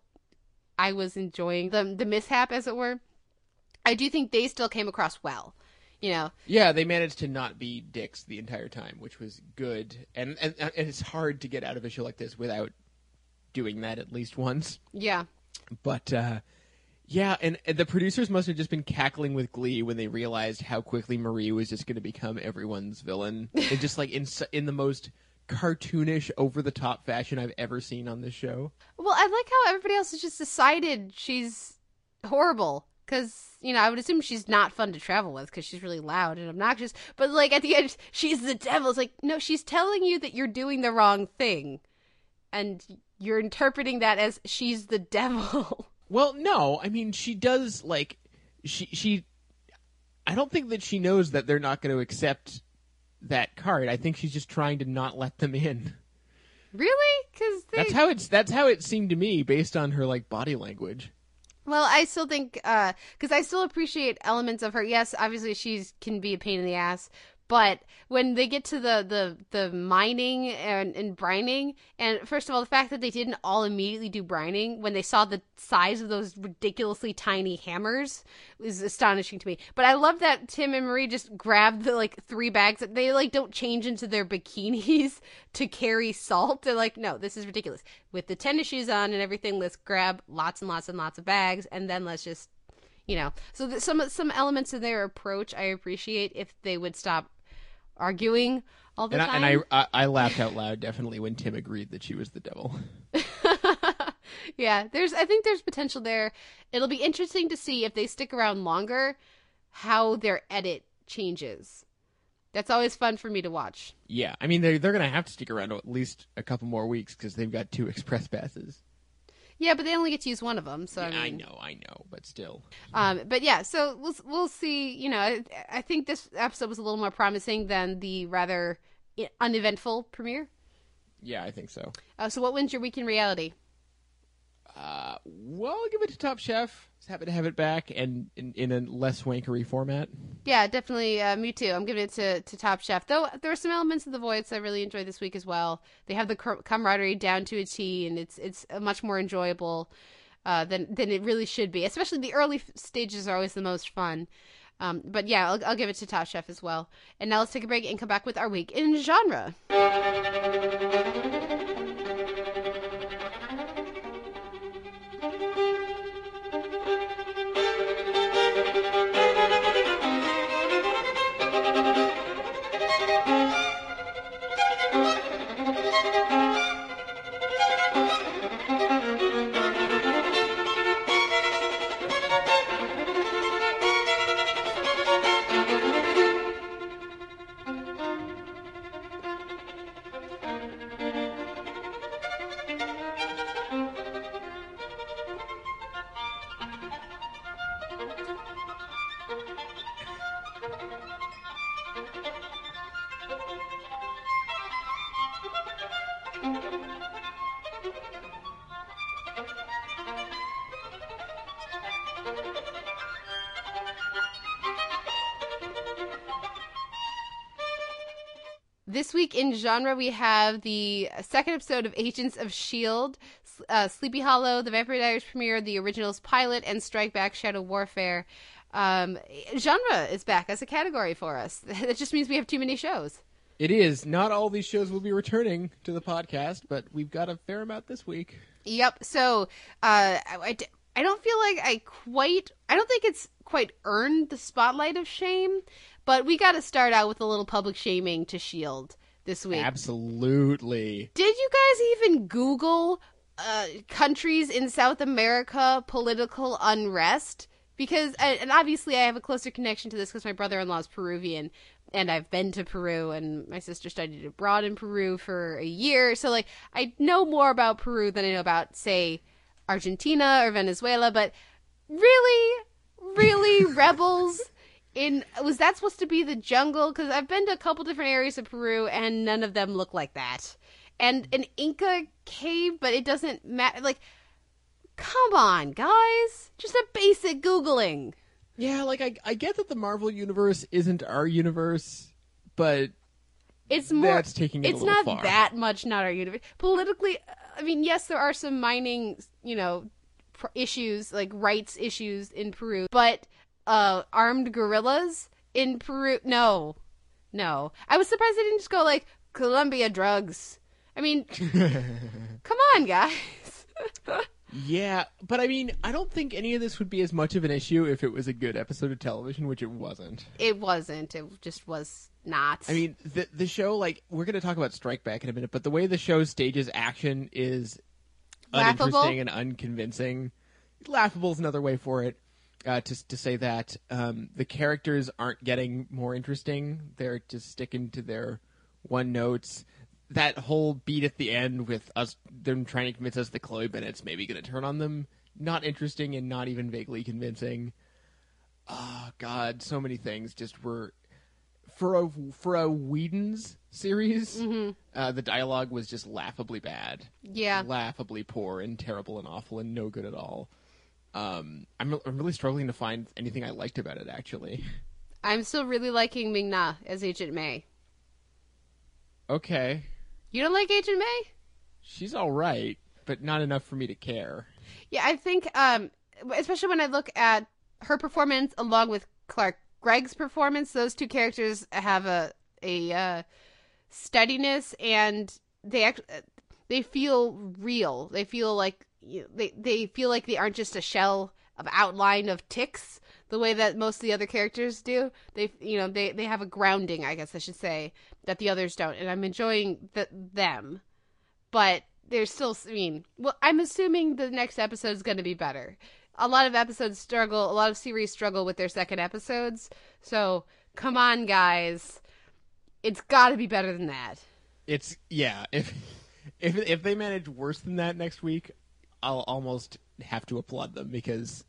I was enjoying the the mishap, as it were. I do think they still came across well. You know, Yeah, they managed to not be dicks the entire time, which was good. And, and and it's hard to get out of a show like this without doing that at least once. yeah. But uh, yeah, and, and the producers must have just been cackling with glee when they realized how quickly Marie was just going to become everyone's villain, and just like in in the most cartoonish, over the top fashion I've ever seen on this show. Well, I like how everybody else has just decided she's horrible. Because, you know, I would assume she's not fun to travel with because she's really loud and obnoxious. But, like, at the end, she's the devil. It's like, no, she's telling you that you're doing the wrong thing. And you're interpreting that as she's the devil. Well, no, I mean she does like she she. I don't think that she knows that they're not going to accept that card. I think she's just trying to not let them in. really? Because they. That's how it's. That's how it seemed to me, based on her like body language. Well, I still think uh, because I still appreciate elements of her. Yes, obviously she's can be a pain in the ass, but when they get to the the the mining and, and brining, and first of all, the fact that they didn't all immediately do brining when they saw the size of those ridiculously tiny hammers is astonishing to me. But I love that Tim and Marie just grabbed the like three bags. They like don't change into their bikinis to carry salt. They're like, no, this is ridiculous. With the tennis shoes on and everything, let's grab lots and lots and lots of bags, and then let's just you know. So th- some some elements in their approach i appreciate if they would stop arguing all the And I, time and I, I I laughed out loud definitely when Tim agreed that she was the devil. yeah there's i think there's potential there. It'll be interesting to see if they stick around longer how their edit changes. That's always fun for me to watch. Yeah, I mean they're they're gonna have to stick around at least a couple more weeks because they've got two express passes. Yeah but they only get to use one of them so Yeah, i I know, I know, but still. Um, but yeah, so we'll we'll see. You know, I, I think this episode was a little more promising than the rather uneventful premiere. Yeah, I think so. Uh, so, what wins your week in reality? Uh, well, I'll give it to Top Chef. Just happy to have it back and in, in a less wankery format. Yeah, definitely. Uh, me too. I'm giving it to, to Top Chef. Though there are some elements of The Voice I really enjoyed this week as well. They have the camaraderie down to a T, and it's it's much more enjoyable uh, than than it really should be. Especially the early stages are always the most fun. Um, but yeah, I'll, I'll give it to Top Chef as well. And now let's take a break and come back with our week in genre. Genre, we have the second episode of Agents of S.H.I.E.L.D., uh, Sleepy Hollow, The Vampire Diaries premiere, The Originals pilot, and Strike Back Shadow Warfare. Um, genre is back as a category for us. That just means we have too many shows. It is. Not all these shows will be returning to the podcast, but we've got a fair amount this week. Yep. So uh, I, I don't feel like I quite. I don't think it's quite earned the spotlight of shame, but we got to start out with a little public shaming to Shield this week. Absolutely. Did you guys even Google uh, countries in South America political unrest? Because, and and obviously, I have a closer connection to this because my brother in law is Peruvian, and I've been to Peru, and my sister studied abroad in Peru for a year. So, like, I know more about Peru than I know about, say, Argentina or Venezuela. But really, really, rebels in was that supposed to be the jungle? Because I've been to a couple different areas of Peru, and none of them look like that. And an Inca cave, but it doesn't matter. Like, come on, guys, just a basic googling. Yeah, like I, I get that the Marvel universe isn't our universe, but It's more. That's taking it it's not far. that much. Not our universe. Politically, I mean, yes, there are some mining, you know, issues like rights issues in Peru, but uh, armed guerrillas in Peru. No, no. I was surprised they didn't just go like Colombia drugs. I mean, come on, guys. Yeah, but I mean, I don't think any of this would be as much of an issue if it was a good episode of television, which it wasn't. it wasn't. It just was not. I mean, the the show like we're going to talk about Strike Back in a minute, but the way the show stages action is Laughable? uninteresting and unconvincing. Laughable is another way for it. Uh, to to say that um, the characters aren't getting more interesting; they're just sticking to their one notes. That whole beat at the end with us them trying to convince us that Chloe Bennet's maybe going to turn on them, not interesting and not even vaguely convincing. Oh God, so many things just were for a for a Whedon's series. Uh, the dialogue was just laughably bad, yeah. laughably poor and terrible and awful and no good at all. Um, I'm I'm really struggling to find anything I liked about it. Actually, I'm still really liking Ming Na as Agent May. okay, You don't like Agent May? she's all right, but not enough for me to care. Yeah, I think, um, especially when I look at her performance along with Clark Gregg's performance, those two characters have a a uh, steadiness and they act they feel real. They feel like they they feel like they aren't just a shell of outline of ticks the way that most of the other characters do. They you know they they have a grounding, I guess I should say, that the others don't, and I'm enjoying the, them but there's still I mean, well, I'm assuming the next episode is going to be better. A lot of episodes struggle, a lot of series struggle with their second episodes. So, come on guys. It's got to be better than that. It's yeah. If if if they manage worse than that next week, I'll almost have to applaud them because,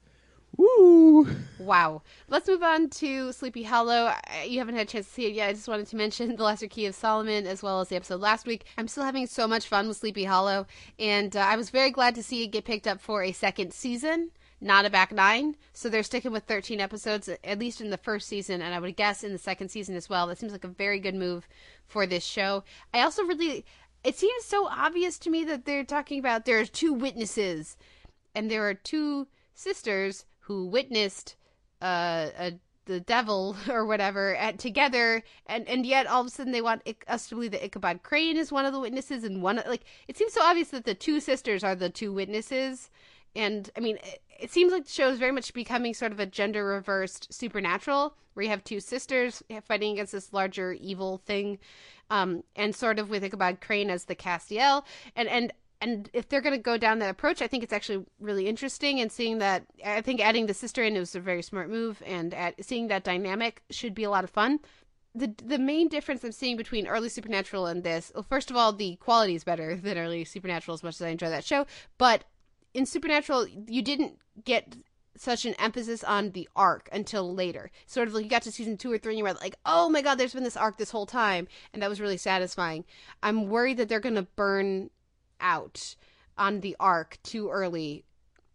woo. Wow. Let's move on to Sleepy Hollow. You haven't had a chance to see it yet. I just wanted to mention The Lesser Key of Solomon as well as the episode last week. I'm still having so much fun with Sleepy Hollow, and uh, I was very glad to see it get picked up for a second season, not a back nine. So they're sticking with 13 episodes, at least in the first season, and I would guess in the second season as well. That seems like a very good move for this show. I also really. It seems so obvious to me that they're talking about there are two witnesses, and there are two sisters who witnessed uh, a, the devil or whatever at, together, and and yet all of a sudden they want us to believe that Ichabod Crane is one of the witnesses, and one like it seems so obvious that the two sisters are the two witnesses, and I mean it, it seems like the show is very much becoming sort of a gender reversed supernatural, where you have two sisters fighting against this larger evil thing, um, and sort of with Ichabod Crane as the Castiel, and and and if they're going to go down that approach, I think it's actually really interesting. And seeing that, I think adding the sister in was a very smart move, and at, seeing that dynamic should be a lot of fun. The the main difference I'm seeing between early Supernatural and this, well, first of all, the quality is better than early Supernatural, as much as I enjoy that show. But in Supernatural, you didn't get such an emphasis on the arc until later. Sort of like you got to season two or three and you were like, oh my god, there's been this arc this whole time. And that was really satisfying. I'm worried that they're going to burn out on the arc too early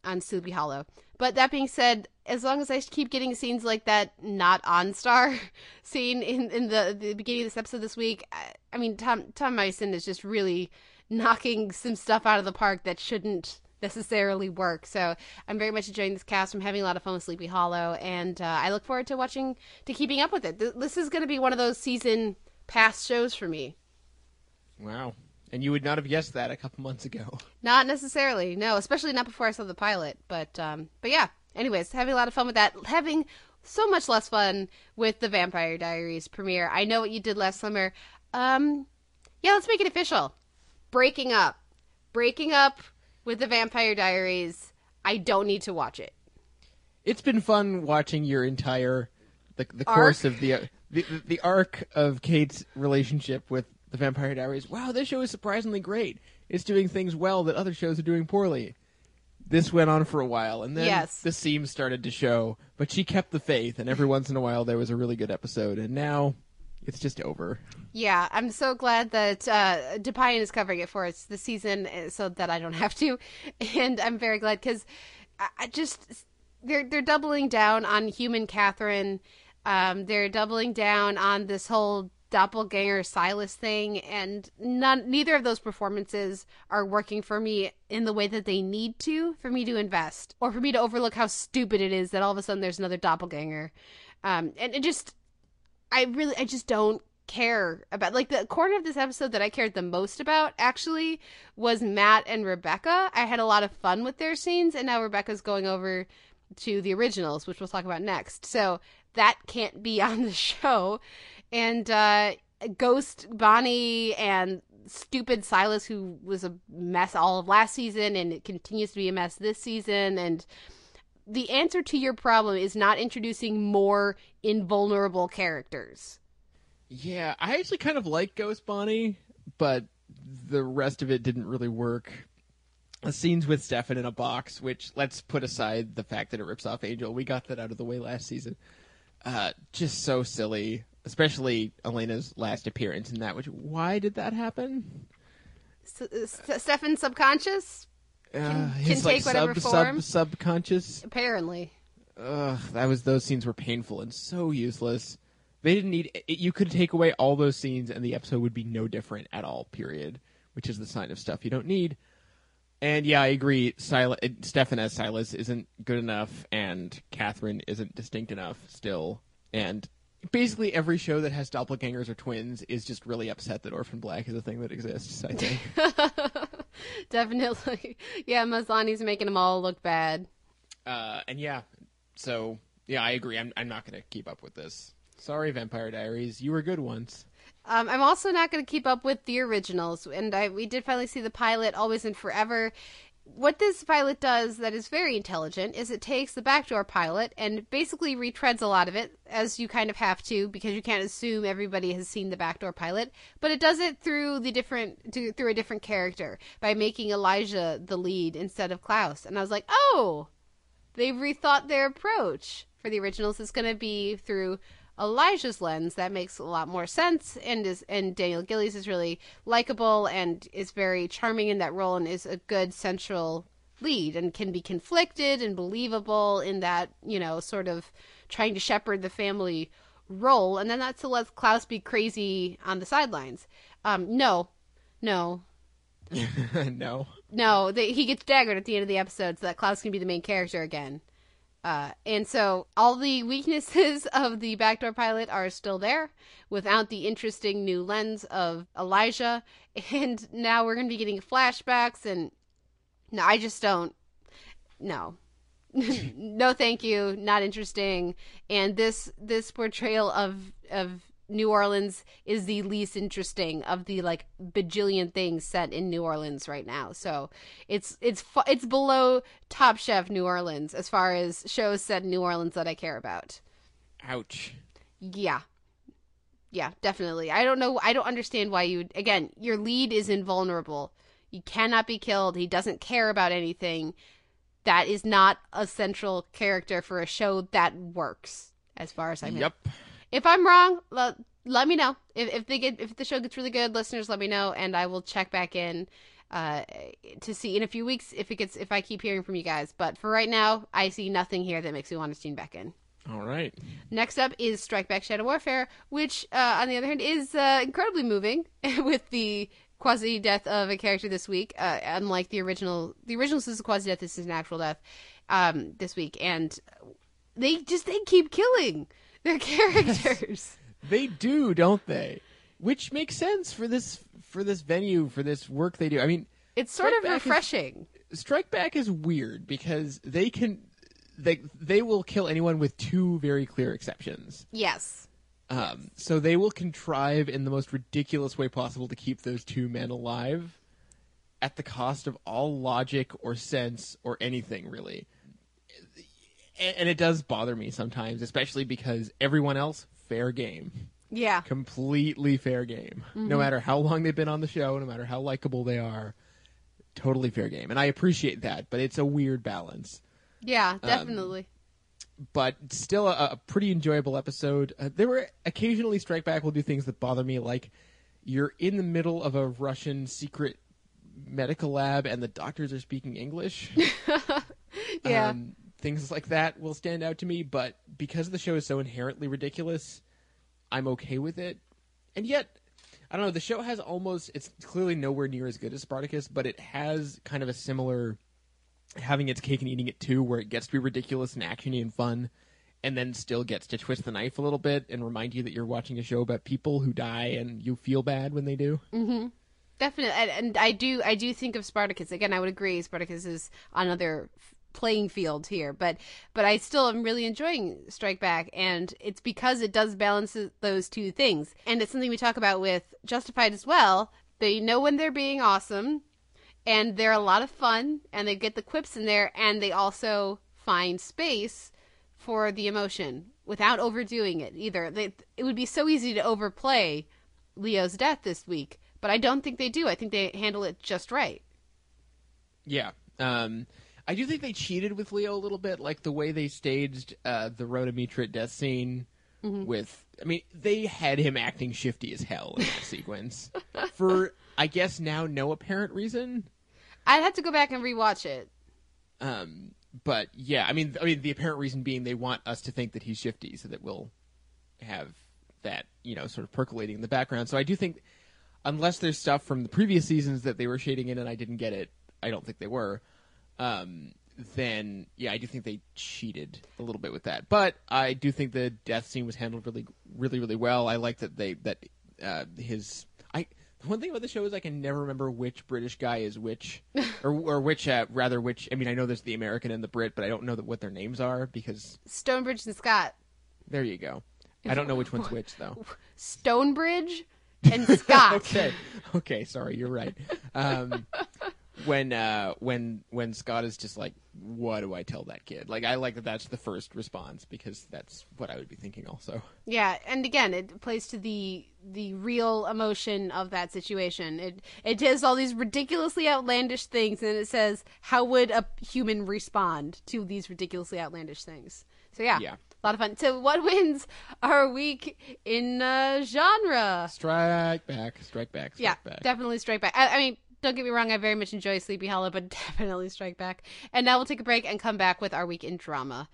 on Sleepy Hollow. But that being said, as long as I keep getting scenes like that not OnStar scene in, in the, the beginning of this episode this week, I, I mean, Tom Tom Mison is just really knocking some stuff out of the park that shouldn't necessarily work. So I'm very much enjoying this cast. I'm having a lot of fun with Sleepy Hollow, and uh, I look forward to watching, to keeping up with it. This is going to be one of those season pass shows for me. Wow. And you would not have guessed that a couple months ago. Not necessarily, no, especially not before I saw the pilot. But um, but yeah. Anyways, having a lot of fun with that. Having so much less fun with the Vampire Diaries premiere. I know what you did last summer. Um, yeah, let's make it official. Breaking up, breaking up with the Vampire Diaries. I don't need to watch it. It's been fun watching your entire the the Arc? course of the, uh, the the the arc of Kate's relationship with the Vampire Diaries. Wow, this show is surprisingly great. It's doing things well that other shows are doing poorly. This went on for a while, and then Yes. the seams started to show. But she kept the faith, and every once in a while there was a really good episode. And now it's just over. Yeah, I'm so glad that uh, Depian is covering it for us this season, uh, so that I don't have to, and I'm very glad because I, I just they're they're doubling down on human Katherine, um, they're doubling down on this whole doppelganger Silas thing, and none neither of those performances are working for me in the way that they need to for me to invest or for me to overlook how stupid it is that all of a sudden there's another doppelganger, um, and it just I really, I just don't care about like the corner of this episode that I cared the most about actually was Matt and Rebekah. I had a lot of fun with their scenes, and now Rebekah's going over to the originals, which we'll talk about next. So that can't be on the show. And uh, Ghost Bonnie and stupid Silas, who was a mess all of last season, and it continues to be a mess this season, and the answer to your problem is not introducing more invulnerable characters. Yeah, I actually kind of like Ghost Bonnie, but the rest of it didn't really work. The scenes with Stefan in a box, which let's put aside the fact that it rips off Angel. We got that out of the way last season. Uh, just so silly, especially Elena's last appearance in that. Which why did that happen? S- S- Stefan subconscious, Uh, can uh, his, like, take whatever sub, form. Sub, subconscious. apparently. Ugh, that was those scenes were painful and so useless. They didn't need. It, you could take away all those scenes and the episode would be no different at all. Period. Which is the sign of stuff you don't need. And yeah, I agree. Silas, Stefan as Silas isn't good enough, and Katherine isn't distinct enough still. And basically, every show that has doppelgangers or twins is just really upset that Orphan Black is a thing that exists. I think. Definitely. Yeah, Maslany's making them all look bad. Uh, and yeah, so yeah, I agree. I'm I'm not gonna keep up with this. Sorry, Vampire Diaries. You were good once. Um, I'm also not going to keep up with the originals, and I we did finally see the pilot, Always and Forever. What this pilot does that is very intelligent is it takes the backdoor pilot and basically retreads a lot of it, as you kind of have to because you can't assume everybody has seen the backdoor pilot. But it does it through the different through a different character by making Elijah the lead instead of Klaus. And I was like, oh, they've rethought their approach. For the originals, it's going to be through Elijah's lens. That makes a lot more sense, and is and Daniel Gillies is really likable and is very charming in that role, and is a good central lead, and can be conflicted and believable in that you know sort of trying to shepherd the family role, and then that's to let Klaus be crazy on the sidelines. Um, no, no, no. no, they, he gets daggered at the end of the episode so that Klaus can be the main character again. Uh, and so all the weaknesses of the backdoor pilot are still there without the interesting new lens of Elijah. And now we're going to be getting flashbacks. And no, I just don't. No. no, thank you. Not interesting. And this this portrayal of of New Orleans is the least interesting of the like bajillion things set in New Orleans right now. So it's it's fu- it's below Top Chef New Orleans as far as shows set in New Orleans that I care about. Ouch. Yeah. Yeah, definitely. I don't know. I don't understand why you. Again, your lead is invulnerable. You cannot be killed. He doesn't care about anything. That is not a central character for a show that works, as far as I'm. Yep. If I'm wrong, let, let me know. If if they get if the show gets really good, listeners, let me know, and I will check back in uh, to see in a few weeks if it gets if I keep hearing from you guys. But for right now, I see nothing here that makes me want to tune back in. All right. Next up is Strike Back Shadow Warfare, which, uh, on the other hand, is uh, incredibly moving with the quasi death of a character this week. Uh, unlike the original, the original is a quasi death. This is an actual death um, this week, and they just they keep killing their characters. They do, don't they? Which makes sense for this for this venue for this work they do. I mean, it's sort Strike of Back is- refreshing. Strike Back is weird because they can they they will kill anyone with two very clear exceptions. Yes. Um, so they will contrive in the most ridiculous way possible to keep those two men alive at the cost of all logic or sense or anything really. And, and it does bother me sometimes, especially because everyone else fair game. Yeah. Completely fair game. No Mhm. matter how long they've been on the show, no matter how likable they are, totally fair game. And I appreciate that, but it's a weird balance Yeah, Um, definitely. but still a, a pretty enjoyable episode. Uh, there were occasionally Strike Back will do things that bother me, like you're in the middle of a Russian secret medical lab and the doctors are speaking English. Yeah. Um, things like that will stand out to me, but because the show is so inherently ridiculous, I'm okay with it. And yet, I don't know, the show has almost, it's clearly nowhere near as good as Spartacus, but it has kind of a similar having its cake and eating it too, where it gets to be ridiculous and actiony and fun, and then still gets to twist the knife a little bit and remind you that you're watching a show about people who die and you feel bad when they do. Mm-hmm. Definitely, and, I do. I do think of Spartacus again. I would agree. Spartacus is another playing field here, but but I still am really enjoying Strike Back, and it's because it does balance those two things, and it's something we talk about with Justified as well. They know when they're being awesome, and they're a lot of fun, and they get the quips in there, and they also find space for the emotion without overdoing it either. They, it would be so easy to overplay Leo's death this week, but I don't think they do. I think they handle it just right. Yeah. Um, I do think they cheated with Leo a little bit, like the way they staged uh, the Rhoda Mitrit death scene Mhm. with. I mean, they had him acting shifty as hell in that sequence for, I guess, now no apparent reason. I'd have to go back and rewatch it. Um, but yeah, I mean, I mean, the apparent reason being they want us to think that he's shifty, so that we'll have that you know sort of percolating in the background. So I do think, unless there's stuff from the previous seasons that they were shading in and I didn't get it, I don't think they were. Um, then yeah, I do think they cheated a little bit with that. But I do think the death scene was handled really, really, really well. I like that they that uh, his I. The one thing about the show is I can never remember which British guy is which, or or which uh, rather which. I mean, I know there's the American and the Brit, but I don't know that what their names are because Stonebridge and Scott. there you go. I don't know which one's which though. Stonebridge and Scott. okay, okay, sorry, you're right. Um, when uh, when when Scott is just like, what do I tell that kid? Like, I like that. That's the first response because that's what I would be thinking also. Yeah, and again, it plays to the the real emotion of that situation. It it does all these ridiculously outlandish things, and it says, "How would a human respond to these ridiculously outlandish things?" So yeah, Yeah. a lot of fun. So what wins our week in uh, genre? Strike back, strike back, strike yeah, back. definitely Strike Back. I, I mean, don't get me wrong, I very much enjoy Sleepy Hollow, but definitely Strike Back. And now we'll take a break and come back with our week in drama.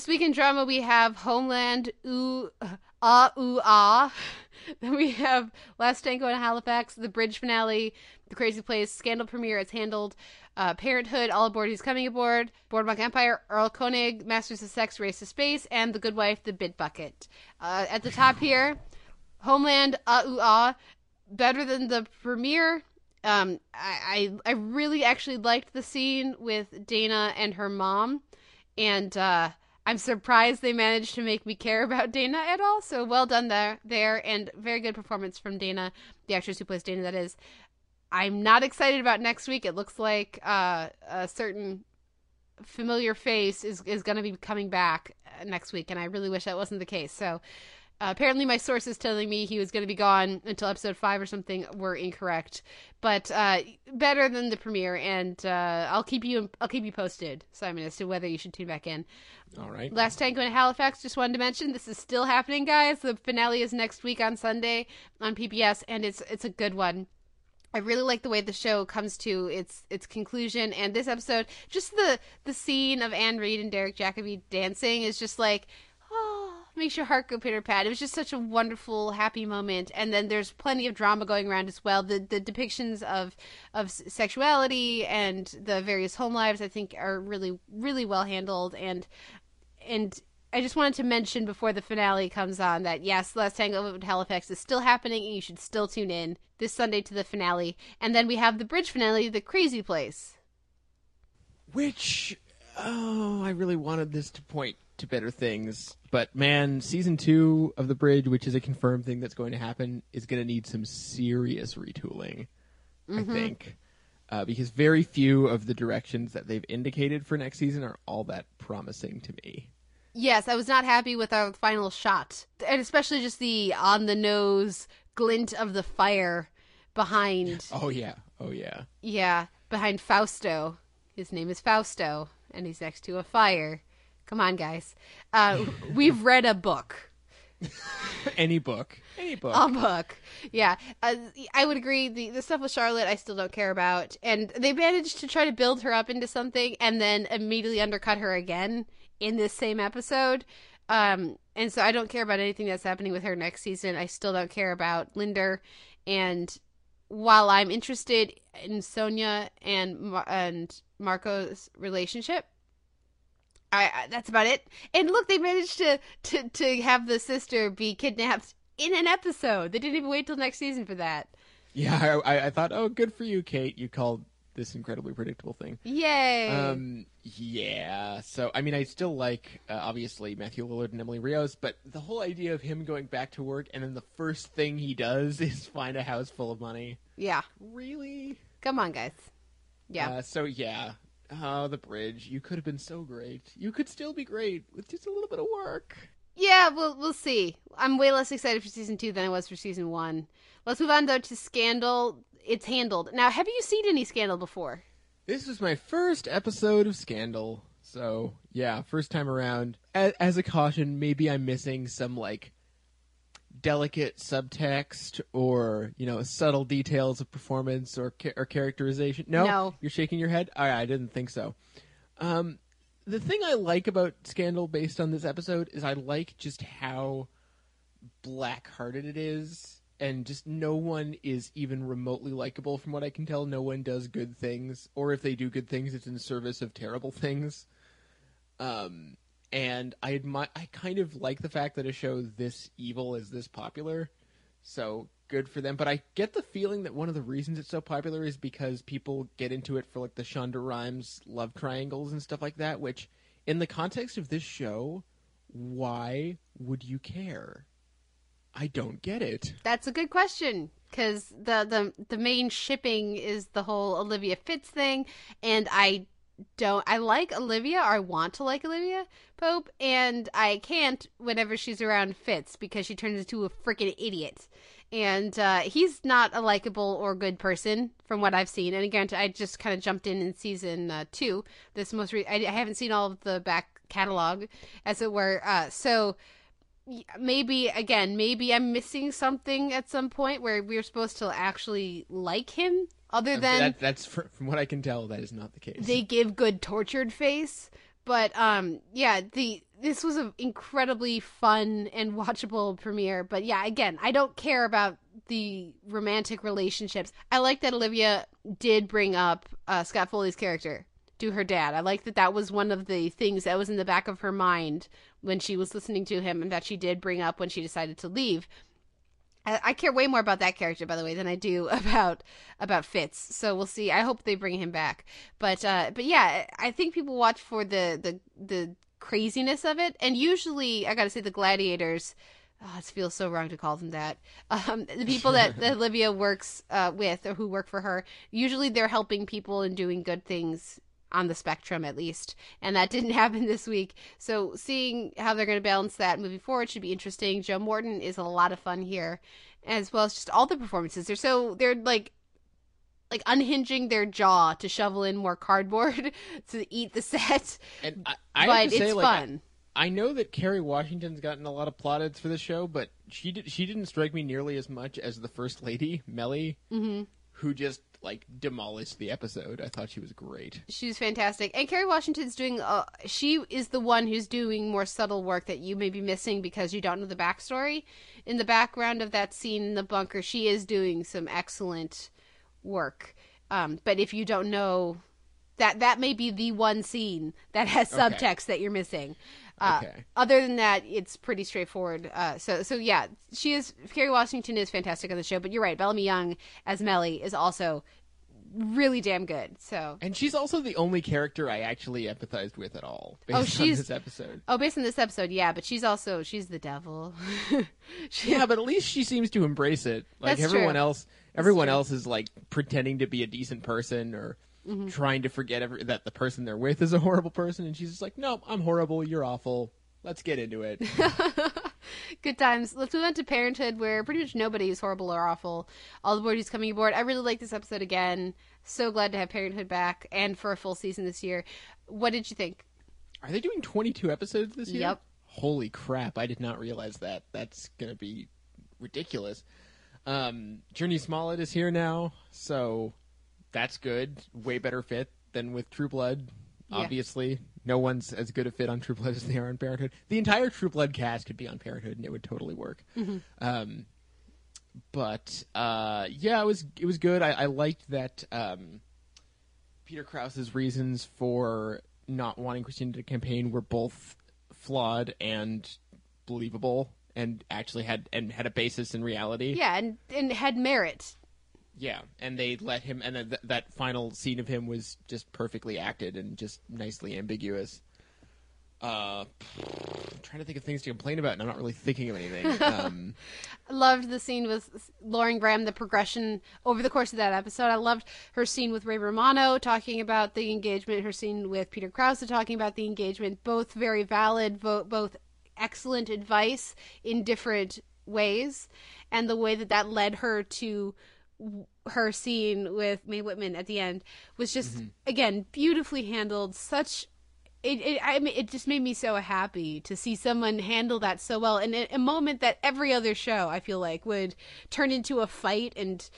This week in drama, we have Homeland, ooh, ah, ooh, ah. Then we have Last Tango in Halifax, the bridge finale, The Crazy Place, Scandal premiere, It's Handled, uh, Parenthood, All Aboard, Who's Coming Aboard, Boardwalk Empire, Erlkönig, Masters of Sex, Race to Space, and The Good Wife, The Bit Bucket. Uh, at the top here, Homeland, ah, ooh, ah. Better than the premiere. Um, I, I, I really actually liked the scene with Dana and her mom and uh, I'm surprised they managed to make me care about Dana at all. So well done there, there, and very good performance from Dana, the actress who plays Dana. That is. I'm not excited about next week. It looks like uh, a certain familiar face is is going to be coming back uh, next week, and I really wish that wasn't the case. So. Uh, apparently, my sources telling me he was going to be gone until episode five or something were incorrect, but uh, better than the premiere. And uh, I'll keep you I'll keep you posted, Simon, as to whether you should tune back in. All right. Last Tango in Halifax. Just wanted to mention this is still happening, guys. The finale is next week on Sunday on PBS, and it's it's a good one. I really like the way the show comes to its its conclusion, and this episode, just the the scene of Anne Reid and Derek Jacobi dancing is just like, makes your heart go pitter pat. It was just such a wonderful, happy moment. And then there's plenty of drama going around as well. The the depictions of of sexuality and the various home lives, I think, are really really well handled. And and I just wanted to mention before the finale comes on that yes, Last Tango in Halifax is still happening, and you should still tune in this Sunday to the finale. And then we have the bridge finale, The Crazy Place. Which, oh, I really wanted this to point to better things. But man, season two of The Bridge, which is a confirmed thing that's going to happen, is going to need some serious retooling. I Mhm. think. Uh, because very few of the directions that they've indicated for next season are all that promising to me. Yes, I was not happy with our final shot, and especially just the on the nose glint of the fire behind. Oh yeah, oh yeah. Yeah, behind Fausto. His name is Fausto, and he's next to a fire. Come on, guys. Uh, we've read a book. Any book, any book. A book. Yeah. Uh, I would agree. The, the stuff with Charlotte, I still don't care about. And they managed to try to build her up into something and then immediately undercut her again in this same episode. Um, and so I don't care about anything that's happening with her next season. I still don't care about Linder. And while I'm interested in Sonya and and Marco's relationship, I, that's about it. And look, they managed to, to to have the sister be kidnapped in an episode. They didn't even wait till next season for that. Yeah, I, I- I thought, oh, good for you, Kate. You called this incredibly predictable thing. Yay! Um, yeah. So, I mean, I still like uh, obviously Matthew Lillard and Emily Rios, but the whole idea of him going back to work and then the first thing he does is find a house full of money. yeah. Really? Come on, guys. Yeah. Uh, so yeah. Oh, the bridge. You could have been so great. You could still be great with just a little bit of work. Yeah, we'll we'll see. I'm way less excited for season two than I was for season one. Let's move on though to Scandal. It's handled. Now, have you seen any Scandal before? This was my first episode of Scandal. So, yeah, first time around. As, as a caution, maybe I'm missing some, like, delicate subtext or, you know, subtle details of performance or, or characterization. No? No. You're shaking your head? All right, I didn't think so. Um, the thing I like about Scandal based on this episode is I like just how black-hearted it is and just no one is even remotely likable from what i can tell no one does good things or if they do good things it's in service of terrible things um and i admire i kind of like the fact that a show this evil is this popular. So good for them. But i get the feeling that one of the reasons it's so popular is because people get into it for like the shonda rhimes love triangles and stuff like that which in the context of this show why would you care? I don't get it. That's a good question because the, the the main shipping is the whole Olivia Fitz thing, and I don't. I like Olivia, or I want to like Olivia Pope, and I can't whenever she's around Fitz because she turns into a freaking idiot. And uh, he's not a likable or good person from what I've seen. And again, I just kind of jumped in in season uh, two. This most re- I, I haven't seen all of the back catalog, as it were. Uh, so maybe again maybe i'm missing something at some point where we're supposed to actually like him other than that, that's fr- from what I can tell, that is not the case. they give good tortured face but um yeah the this was an incredibly fun and watchable premiere but yeah again i don't care about the romantic relationships. I like that olivia did bring up uh, scott foley's character to her dad. I like that that was one of the things that was in the back of her mind when she was listening to him and that she did bring up when she decided to leave I, care way more about that character, by the way, than I do about about Fitz. So we'll see. I hope they bring him back. But uh, but yeah, I think people watch for the the the craziness of it, and usually I got to say the gladiators. Oh, it feels so wrong to call them that. Um, the people that, that Olivia works uh, with or who work for her, usually they're helping people and doing good things on the spectrum at least. And that didn't happen this week. So seeing how they're going to balance that moving forward should be interesting. Joe morton is a lot of fun here as well as just all the performances. They're so they're like like unhinging their jaw to shovel in more cardboard to eat the set. And I, I but have to say, it's like, I- fun. I know that Kerry Washington's gotten a lot of plaudits for this show, but she did she didn't strike me nearly as much as the first lady, Mellie, Mhm. who just like demolished the episode. I thought she was great. She's fantastic. And Kerry Washington's doing, uh, she is the one who's doing more subtle work that you may be missing because you don't know the backstory. In the background of that scene in the bunker, she is doing some excellent work. Um, but if you don't know, that that may be the one scene that has Okay. subtext that you're missing. Uh, Okay. Other than that, it's pretty straightforward. Uh, so so yeah, she is. Kerry Washington is fantastic on the show. But you're right, Bellamy Young as Mellie is also really damn good. So And she's also the only character I actually empathized with at all. Based Oh, on she's- this episode. Oh, based on this episode, yeah, but she's also she's the devil. She- Yeah, but at least she seems to embrace it. Like everyone true. else, everyone else is like pretending to be a decent person or Mm-hmm. trying to forget every, that the person they're with is a horrible person, and she's just like, "No, I'm horrible. You're awful. Let's get into it." Good times. Let's move on to Parenthood, where pretty much nobody is horrible or awful. All the boardies coming aboard. I really like this episode again. So glad to have Parenthood back and for a full season this year. What did you think? Are they doing 22 episodes this year? Yep. Holy crap! I did not realize that. That's gonna be ridiculous. Um, Jurnee Smollett is here now, so that's good. Way better fit than with True Blood. Yeah. Obviously, no one's as good a fit on True Blood as they are on Parenthood. The entire True Blood cast could be on Parenthood, and it would totally work. Um, but uh, yeah, it was it was good. I, I liked that um, Peter Krause's reasons for not wanting Kristina to campaign were both flawed and believable, and actually had and had a basis in reality. Yeah, and and had merit. Yeah, and they let him, and then th- that final scene of him was just perfectly acted and just nicely ambiguous. Uh, I'm trying to think of things to complain about, and I'm not really thinking of anything. Um, I loved the scene with Lauren Graham, the progression over the course of that episode. I loved her scene with Ray Romano talking about the engagement, her scene with Peter Krause talking about the engagement. Both very valid, both excellent advice in different ways. And the way that that led her to her scene with Mae Whitman at the end was just, mm-hmm. again, beautifully handled. Such it, it I mean, it just made me so happy to see someone handle that so well in a, a moment that every other show I feel like would turn into a fight and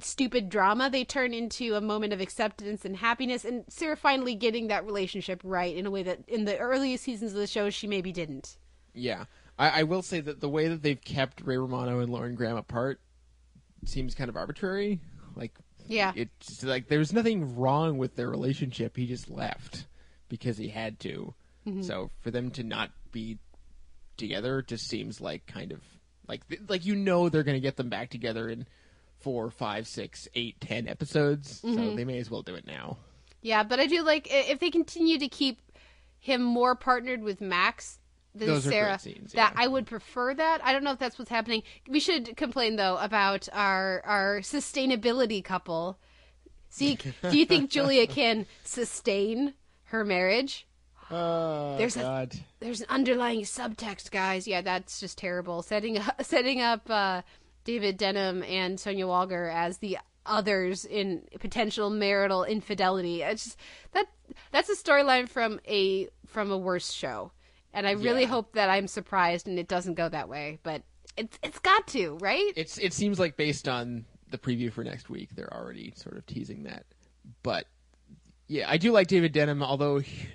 stupid drama they turn into a moment of acceptance and happiness and Sarah finally getting that relationship right in a way that in the earliest seasons of the show she maybe didn't yeah, I, I will say that the way that they've kept Ray Romano and Lauren Graham apart seems kind of arbitrary. Like, Yeah. it's like there's nothing wrong with their relationship. He just left because he had to. Mm-hmm. So for them to not be together just seems like kind of like like you know they're going to get them back together in four, five, six, eight, ten episodes. So mm-hmm. they may as well do it now. yeah but I do like if they continue to keep him more partnered with Max than Those Sarah scenes, that. I would prefer that I don't know if that's what's happening we should complain though about our our sustainability couple see do you think Julia can sustain her marriage Oh There's a- there's an underlying subtext, guys. Yeah, that's just terrible. Setting up, setting up uh, David Denman and Sonya Walger as the others in potential marital infidelity. It's just that that's a storyline from a from a worse show, and I really Yeah. hope that I'm surprised and it doesn't go that way. But it's it's got to, right? It's it seems like based on the preview for next week, they're already sort of teasing that. But yeah, I do like David Denman, although he-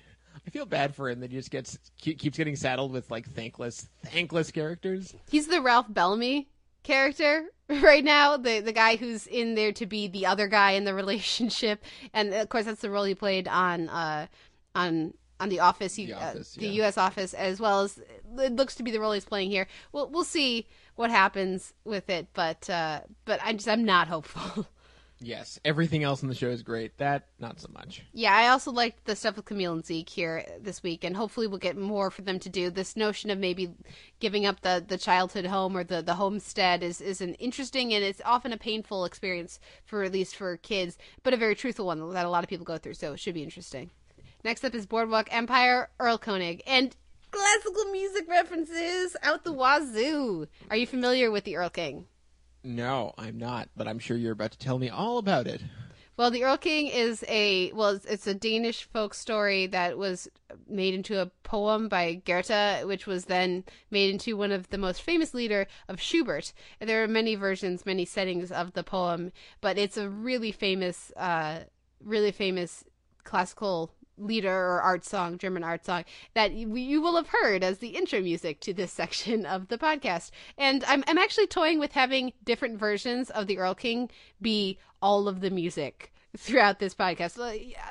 I feel bad for him that he just gets keeps getting saddled with like thankless thankless characters. He's the Ralph Bellamy character right now, the the guy who's in there to be the other guy in the relationship, and of course that's the role he played on uh on on the Office, he, The uh, Office, the yeah. U.S. Office, as well as it looks to be the role he's playing here. We'll we'll see what happens with it, but uh but I'm just I'm not hopeful. Yes, everything else in the show is great. That not so much. Yeah, I also liked the stuff with Camille and Zeke here this week, and hopefully we'll get more for them to do. This notion of maybe giving up the, the childhood home or the, the homestead is, is an interesting and it's often a painful experience for at least for kids, but a very truthful one that a lot of people go through, so it should be interesting. Next up is Boardwalk Empire, Erlkönig, and classical music references out the wazoo. Are you familiar with the Earl King? No, I'm not, but I'm sure you're about to tell me all about it. Well, the Earl King is a well, it's, a Danish folk story that was made into a poem by Goethe, which was then made into one of the most famous lieder of Schubert. There are many versions, many settings of the poem, but it's a really famous, uh, really famous classical lieder or art song, German art song that you, you will have heard as the intro music to this section of the podcast. And I'm I'm actually toying with having different versions of the Earl King be all of the music throughout this podcast.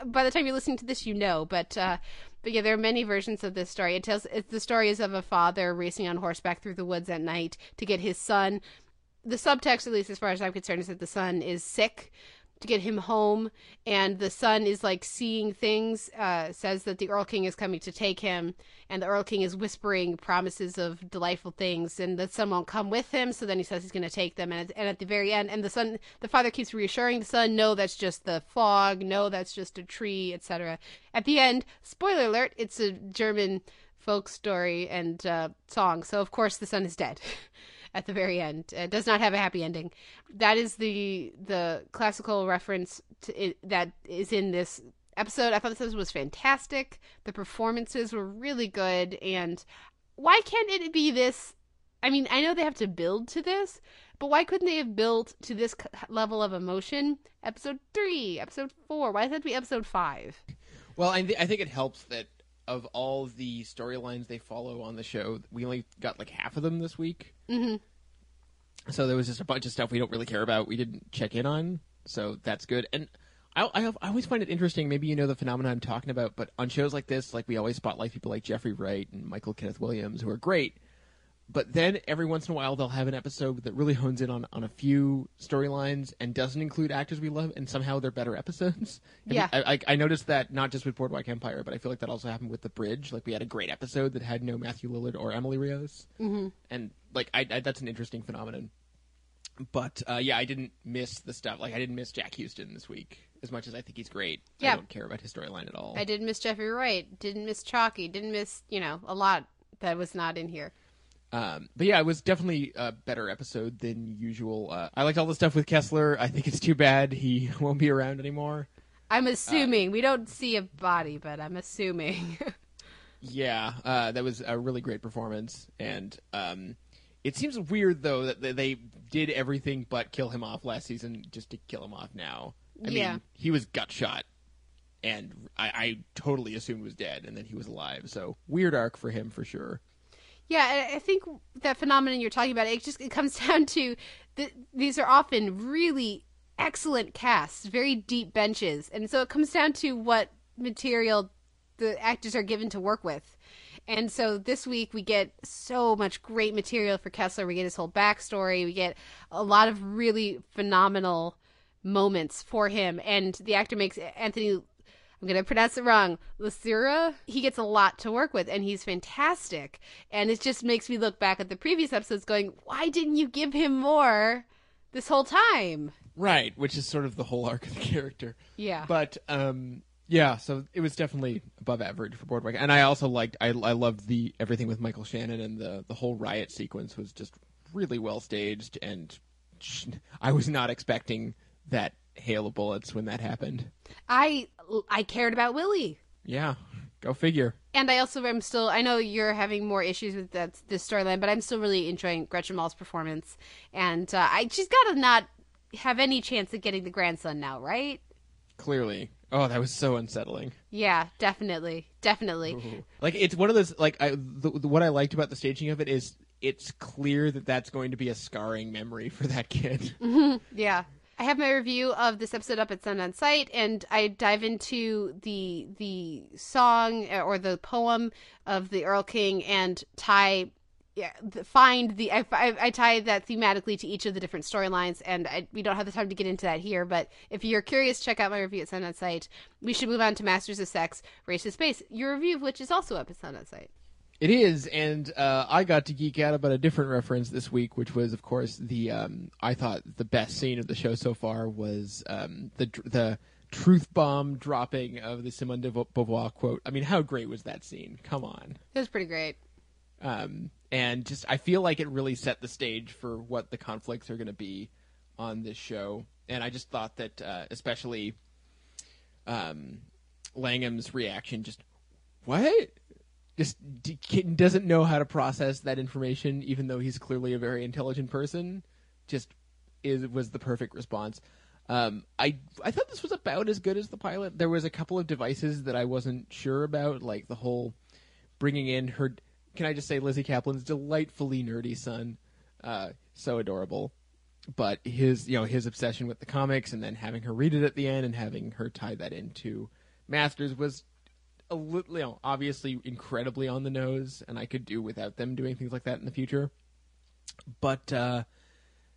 By the time you're listening to this, you know, but uh, but yeah, there are many versions of this story. It tells it's the story is of a father racing on horseback through the woods at night to get his son. The subtext, at least as far as I'm concerned, is that the son is sick to get him home, and the son is like seeing things. Uh, says that the Earl King is coming to take him, and the Earl King is whispering promises of delightful things, and the son won't come with him. So then he says he's going to take them, and, and at the very end, and the son, the father keeps reassuring the son, "No, that's just the fog. No, that's just a tree, etc." At the end, spoiler alert: it's a German folk story and uh, song. So of course the son is dead. at the very end. It does not have a happy ending. That is the the classical reference it, that is in this episode. I thought this was fantastic. The performances were really good, and why can't it be this? I mean, I know they have to build to this, but why couldn't they have built to this level of emotion? Episode three, episode four. Why does it have to be episode five? Well, I, th- I think it helps that of all the storylines they follow on the show, we only got like half of them this week. Mm-hmm. So there was just a bunch of stuff we don't really care about. We didn't check in on, so that's good. And I, I, I always find it interesting. Maybe you know the phenomenon I'm talking about, but on shows like this, like we always spotlight people like Jeffrey Wright and Michael Kenneth Williams, who are great. But then every once in a while, they'll have an episode that really hones in on, on a few storylines and doesn't include actors we love, and somehow they're better episodes. I Yeah. I, I, I noticed that not just with Boardwalk Empire, but I feel like that also happened with The Bridge. Like we had a great episode that had no Matthew Lillard or Emily Rios, Mhm. and like I, I, that's an interesting phenomenon. But uh, yeah, I didn't miss the stuff. Like I didn't miss Jack Huston this week as much as I think he's great. Yeah. I don't care about his storyline at all. I didn't miss Jeffrey Wright. Didn't miss Chalky. Didn't miss you know a lot that was not in here. Um, but yeah, it was definitely a better episode than usual. Uh, I liked all the stuff with Kessler. I think it's too bad he won't be around anymore. I'm assuming we don't see a body, but I'm assuming. Yeah, uh, that was a really great performance, and um, it seems weird though that they- they did everything but kill him off last season just to kill him off now. I Yeah. mean, he was gut shot, and I, I totally assumed was dead, and then he was alive. So weird arc for him for sure. Yeah, I- think that phenomenon you're talking about, it just it comes down to th- these are often really excellent casts, very deep benches, and so it comes down to what material the actors are given to work with. And so this week we get so much great material for Kessler. We get his whole backstory. We get a lot of really phenomenal moments for him, and the actor makes Anthony I'm going to pronounce it wrong. Lucera, he gets a lot to work with and he's fantastic. And it just makes me look back at the previous episodes going, why didn't you give him more this whole time? Right, which is sort of the whole arc of the character. Yeah. But um, yeah, so it was definitely above average for Boardwalk, and I also liked I I loved the everything with Michael Shannon and the the whole riot sequence was just really well staged, and I was not expecting that hail of bullets when that happened. I I cared about Willie. Yeah, go figure. And I also am still I know you're having more issues with that this storyline, but I'm still really enjoying Gretchen Mol's performance. And uh, I she's got to not have any chance of getting the grandson now, right? Clearly, oh, that was so unsettling. Yeah, definitely. Definitely. Like it's one of those like I the, the, what I liked about the staging of it is it's clear that that's going to be a scarring memory for that kid. Mhm, yeah. I have my review of this episode up at Sound on Sight, and I dive into the the song uh, or the poem of the Earl King and tie, yeah, find the I, I, I tie that thematically to each of the different storylines, and I, we don't have the time to get into that here. But if you're curious, check out my review at Sound on Sight. We should move on to Masters of Sex, Race to Space, your review of which is also up at Sound on Sight. It is, and uh, I got to geek out about a different reference this week, which was, of course, the um, I thought the best scene of the show so far was um, the the truth bomb dropping of the Simone de Beauvoir quote. I mean, how great was that scene? Come on. It was pretty great. Um, and just I feel like it really set the stage for what the conflicts are going to be on this show. And I just thought that, uh, especially um, Langham's reaction, just what? Just doesn't know how to process that information, even though he's clearly a very intelligent person. Just is was the perfect response. Um, I I thought this was about as good as the pilot. There was a couple of devices that I wasn't sure about, like the whole bringing in her. Can I just say Lizzy Caplan's delightfully nerdy son, uh, so adorable. But his you know his obsession with the comics and then having her read it at the end and having her tie that into Masters was a little you know obviously incredibly on the nose, and I could do without them doing things like that in the future. But uh,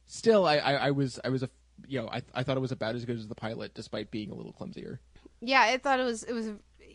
still, I, I, I was I was a you know, I I thought it was about as good as the pilot, despite being a little clumsier. Yeah, I thought it was it was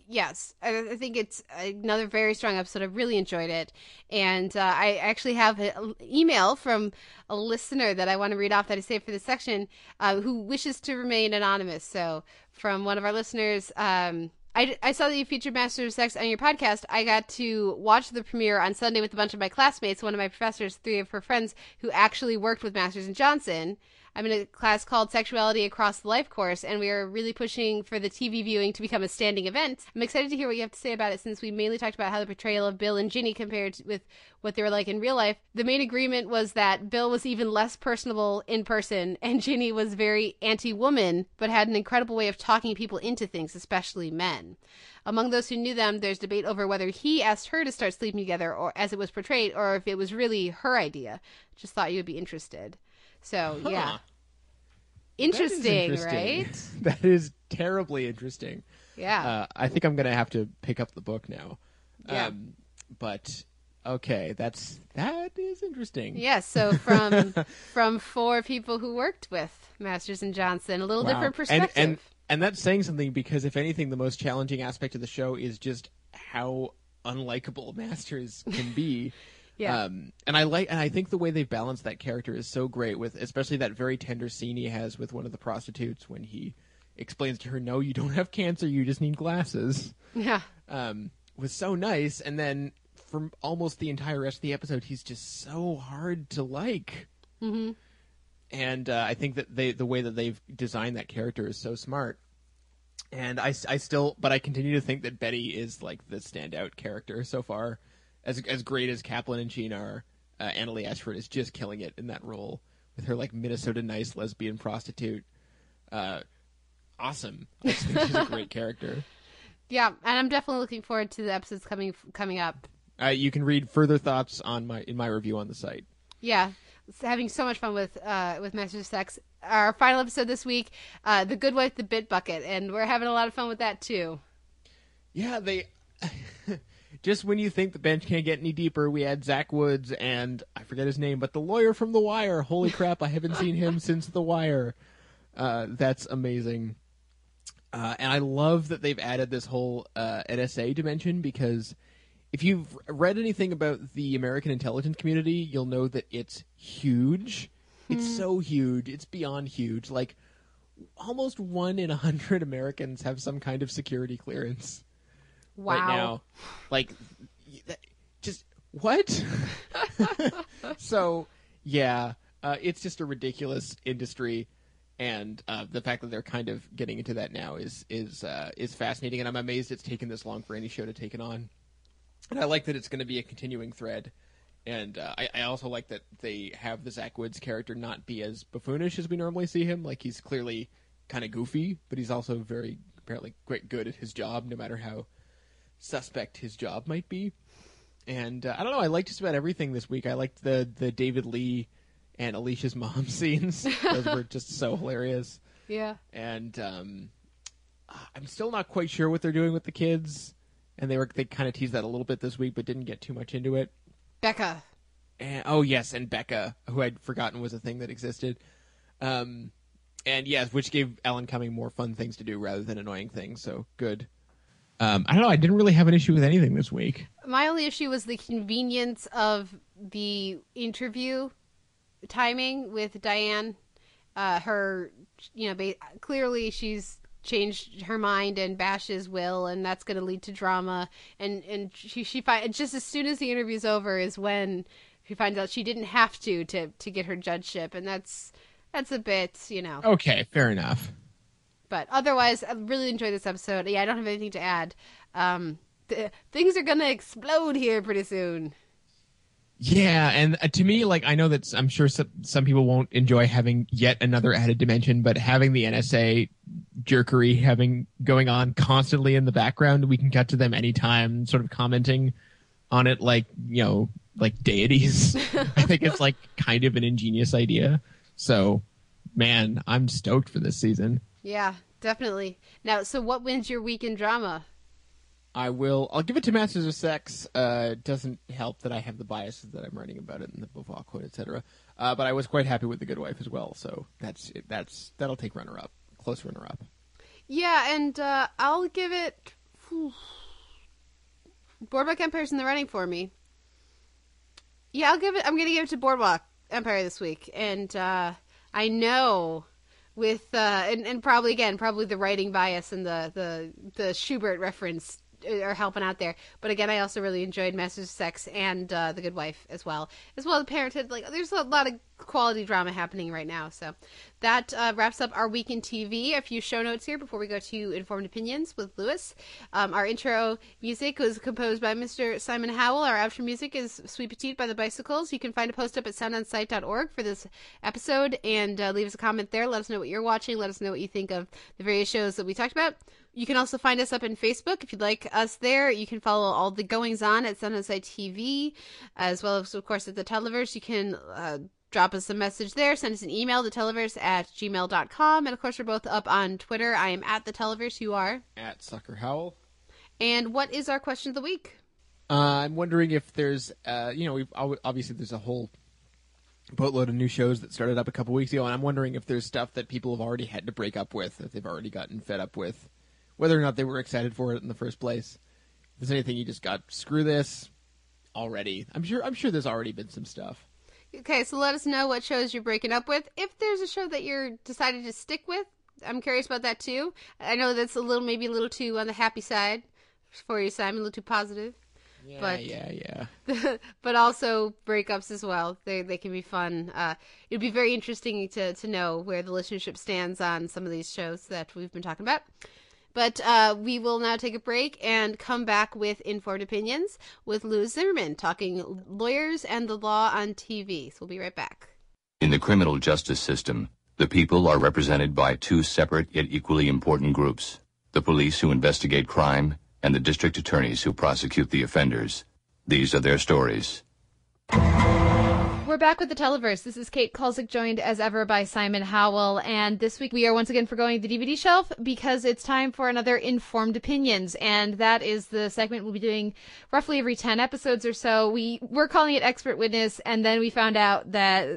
yes. I, think it's another very strong episode. I really enjoyed it, and uh, I actually have an email from a listener that I want to read off that I saved for this section, uh, who wishes to remain anonymous. So, from one of our listeners. Um, I, I saw that you featured Master of Sex on your podcast. I got to watch the premiere on Sunday with a bunch of my classmates, one of my professors, three of her friends who actually worked with Masters and Johnson. I'm in a class called Sexuality Across the Life course, and we are really pushing for the TV viewing to become a standing event. I'm excited to hear what you have to say about it since we mainly talked about how the portrayal of Bill and Ginny compared with what they were like in real life. The main agreement was that Bill was even less personable in person, and Ginny was very anti woman, but had an incredible way of talking people into things, especially men. Among those who knew them, there's debate over whether he asked her to start sleeping together, or as it was portrayed, or if it was really her idea. Just thought you would be interested. So yeah, Huh. interesting, right? that is terribly interesting. Yeah. Uh, I think I'm gonna have to pick up the book now. Yeah. Um, but okay, that's that is interesting. Yes, so from from four people who worked with Masters and Johnson, a little Wow. different And- perspective. And, and that's saying something because if anything, the most challenging aspect of the show is just how unlikable Masters can be. Yeah. Um, and I like, and I think the way they've balanced that character is so great with, especially that very tender scene he has with one of the prostitutes when he explains to her, "No, you don't have cancer. You just need glasses." yeah, um, was so nice, and then for almost the entire rest of the episode, he's just so hard to like. hmm And uh, I think that they the way that they've designed that character is so smart. And I, I still, but I continue to think that Betty is like the standout character so far. As as great as Caplan and Sheen are, uh, Annaleigh Ashford is just killing it in that role with her like Minnesota nice lesbian prostitute. Uh, awesome. I think she's a great character. yeah, and I'm definitely looking forward to the episodes coming coming up. Uh, you can read further thoughts on my in my review on the site. Yeah, having so much fun with uh, with Masters of Sex. Our final episode this week, uh, the Good Wife, the Bit Bucket, and we're having a lot of fun with that too. Yeah, they just when you think the bench can't get any deeper, we had Zach Woods and I forget his name, but the lawyer from The Wire. Holy crap, I haven't seen him since The Wire. Uh, that's amazing. Uh, and I love that they've added this whole uh, NSA dimension because if you've read anything about the American intelligence community, you'll know that it's huge. It's so huge. It's beyond huge. Like almost one in a hundred Americans have some kind of security clearance Wow. right now. Like, just what? so, yeah, uh, it's just a ridiculous industry, and uh, the fact that they're kind of getting into that now is is uh, is fascinating, and I'm amazed it's taken this long for any show to take it on. And I like that it's going to be a continuing thread. And uh, I, I also like that they have the Zach Woods character not be as buffoonish as we normally see him. Like he's clearly kind of goofy, but he's also very apparently quite good at his job, no matter how suspect his job might be. And uh, I don't know. I liked just about everything this week. I liked the the David Lee and Alicia's mom scenes. Those were just so hilarious. Yeah. And um, I'm still not quite sure what they're doing with the kids. And they were they kind of teased that a little bit this week, but didn't get too much into it. Becca. And, oh yes, and Becca, who I'd forgotten was a thing that existed. Um, and yes, which gave Alan Cumming more fun things to do rather than annoying things. So good. Um, I don't know. I didn't really have an issue with anything this week. My only issue was the convenience of the interview timing with Diane. Uh, her, you know, ba- clearly she's changed her mind and bashes Will, and that's going to lead to drama. And and she she find just as soon as the interview's over is when she finds out she didn't have to to to get her judgeship, and that's that's a bit, you know. Okay, fair enough. But otherwise, I really enjoyed this episode. Yeah, I don't have anything to add. Um, th- things are gonna explode here pretty soon. Yeah, and uh, to me, like I know that I'm sure some, some people won't enjoy having yet another added dimension, but having the NSA jerkery having going on constantly in the background, we can cut to them anytime, sort of commenting on it, like you know, like deities. I think it's like kind of an ingenious idea. So, man, I'm stoked for this season. Yeah, definitely. Now, so what wins your week in drama? I will. I'll give it to Masters of Sex. Uh, it doesn't help that I have the biases that I'm writing about it in the Beauvoir quote, etc. Uh, but I was quite happy with The Good Wife as well. So that's that's that'll take runner up, close runner up. Yeah, and uh, I'll give it. Boardwalk Empire's in the running for me. Yeah, I'll give it. I'm gonna give it to Boardwalk Empire this week, and uh, I know with uh, and, and probably again probably the writing bias and the the the Schubert reference are helping out there. But again, I also really enjoyed Masters of Sex and uh, The Good Wife as well, as well as Parenthood. Like, there's a lot of quality drama happening right now. So that uh, wraps up our week in TV. A few show notes here before we go to informed opinions with Lewis. Um, our intro music was composed by Mr. Simon Howell. Our outro music is Sweet Petite by the Bicycles. You can find a post up at soundonsight.org for this episode and uh, leave us a comment there. Let us know what you're watching. Let us know what you think of the various shows that we talked about. You can also find us up in Facebook if you'd like us there. You can follow all the goings on at Sound on Sight TV, as well as, of course, at the Televerse. You can uh, drop us a message there. Send us an email, to televerse at gmail.com. And, of course, we're both up on Twitter. I am at the Televerse. You are? At Sucker Howell. And what is our question of the week? Uh, I'm wondering if there's, uh, you know, we've obviously there's a whole boatload of new shows that started up a couple weeks ago, and I'm wondering if there's stuff that people have already had to break up with, that they've already gotten fed up with whether or not they were excited for it in the first place. If there's anything you just got screw this already. I'm sure I'm sure there's already been some stuff. Okay, so let us know what shows you're breaking up with. If there's a show that you're decided to stick with, I'm curious about that too. I know that's a little maybe a little too on the happy side for you, Simon, a little too positive. Yeah, but yeah, yeah. but also breakups as well. They they can be fun. Uh, it'd be very interesting to to know where the listenership stands on some of these shows that we've been talking about. But uh, we will now take a break and come back with informed opinions with Lou Zimmerman talking lawyers and the law on TV. So we'll be right back. In the criminal justice system, the people are represented by two separate yet equally important groups the police who investigate crime and the district attorneys who prosecute the offenders. These are their stories. We're back with the Televerse. This is Kate Kulzick, joined as ever by Simon Howell. And this week we are once again forgoing the DVD shelf because it's time for another Informed Opinions. And that is the segment we'll be doing roughly every 10 episodes or so. We were calling it Expert Witness, and then we found out that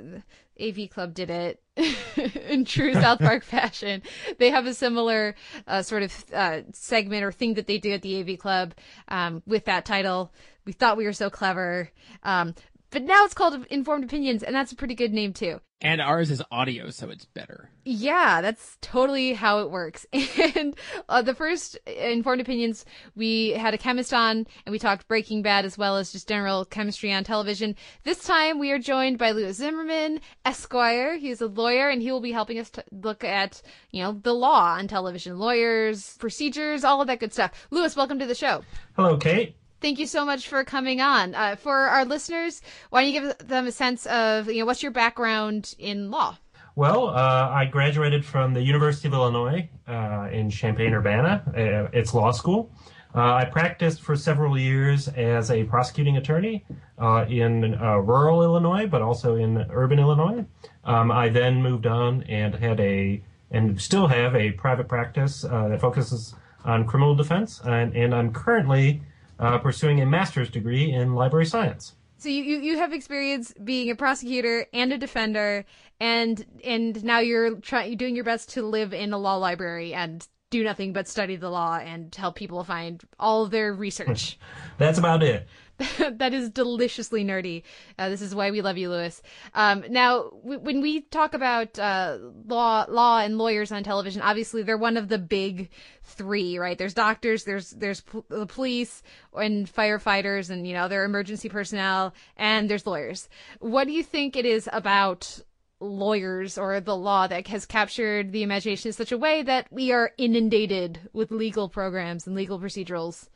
AV Club did it in true South Park fashion. They have a similar uh, sort of uh, segment or thing that they do at the AV Club um, with that title. We thought we were so clever. Um, but now it's called Informed Opinions, and that's a pretty good name too. And ours is audio, so it's better. Yeah, that's totally how it works. And uh, the first Informed Opinions, we had a chemist on, and we talked Breaking Bad as well as just general chemistry on television. This time, we are joined by Louis Zimmerman, Esquire. He's a lawyer, and he will be helping us to look at, you know, the law on television, lawyers, procedures, all of that good stuff. Louis, welcome to the show. Hello, Kate. Thank you so much for coming on. Uh, for our listeners, why don't you give them a sense of, you know, what's your background in law? Well, uh, I graduated from the University of Illinois uh, in Champaign-Urbana. Uh, it's law school. Uh, I practiced for several years as a prosecuting attorney uh, in rural Illinois, but also in urban Illinois. Um, I then moved on and had a, and still have a private practice that focuses on criminal defense, and, and I'm currently uh, pursuing a master's degree in library science. So you, you, you have experience being a prosecutor and a defender, and and now you're trying you're doing your best to live in a law library and do nothing but study the law and help people find all their research. That's about it. that is deliciously nerdy. Uh, this is why we love you, Lewis. Um, now, w- when we talk about uh, law, law and lawyers on television, obviously they're one of the big three, right? There's doctors, there's there's p- the police and firefighters, and you know, there are emergency personnel, and there's lawyers. What do you think it is about lawyers or the law that has captured the imagination in such a way that we are inundated with legal programs and legal procedurals?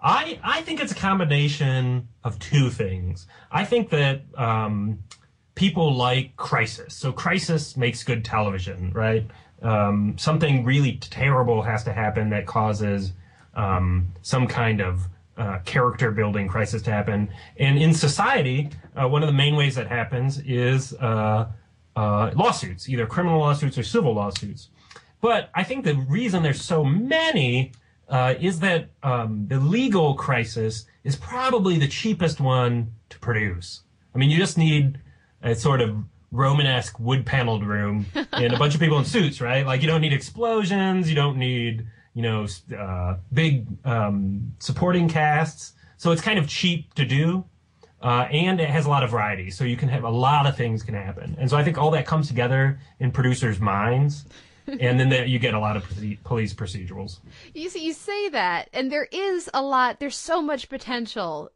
I I think it's a combination of two things. I think that um, people like crisis. So crisis makes good television, right? Um, something really terrible has to happen that causes um, some kind of uh, character building crisis to happen. And in society, uh, one of the main ways that happens is uh, uh lawsuits, either criminal lawsuits or civil lawsuits. But I think the reason there's so many uh, is that um, the legal crisis is probably the cheapest one to produce. I mean, you just need a sort of Romanesque wood paneled room and a bunch of people in suits, right? Like, you don't need explosions, you don't need, you know, uh, big um, supporting casts. So it's kind of cheap to do. Uh, and it has a lot of variety, so you can have a lot of things can happen, and so I think all that comes together in producers' minds, and then you get a lot of police procedurals. You see, you say that, and there is a lot. There's so much potential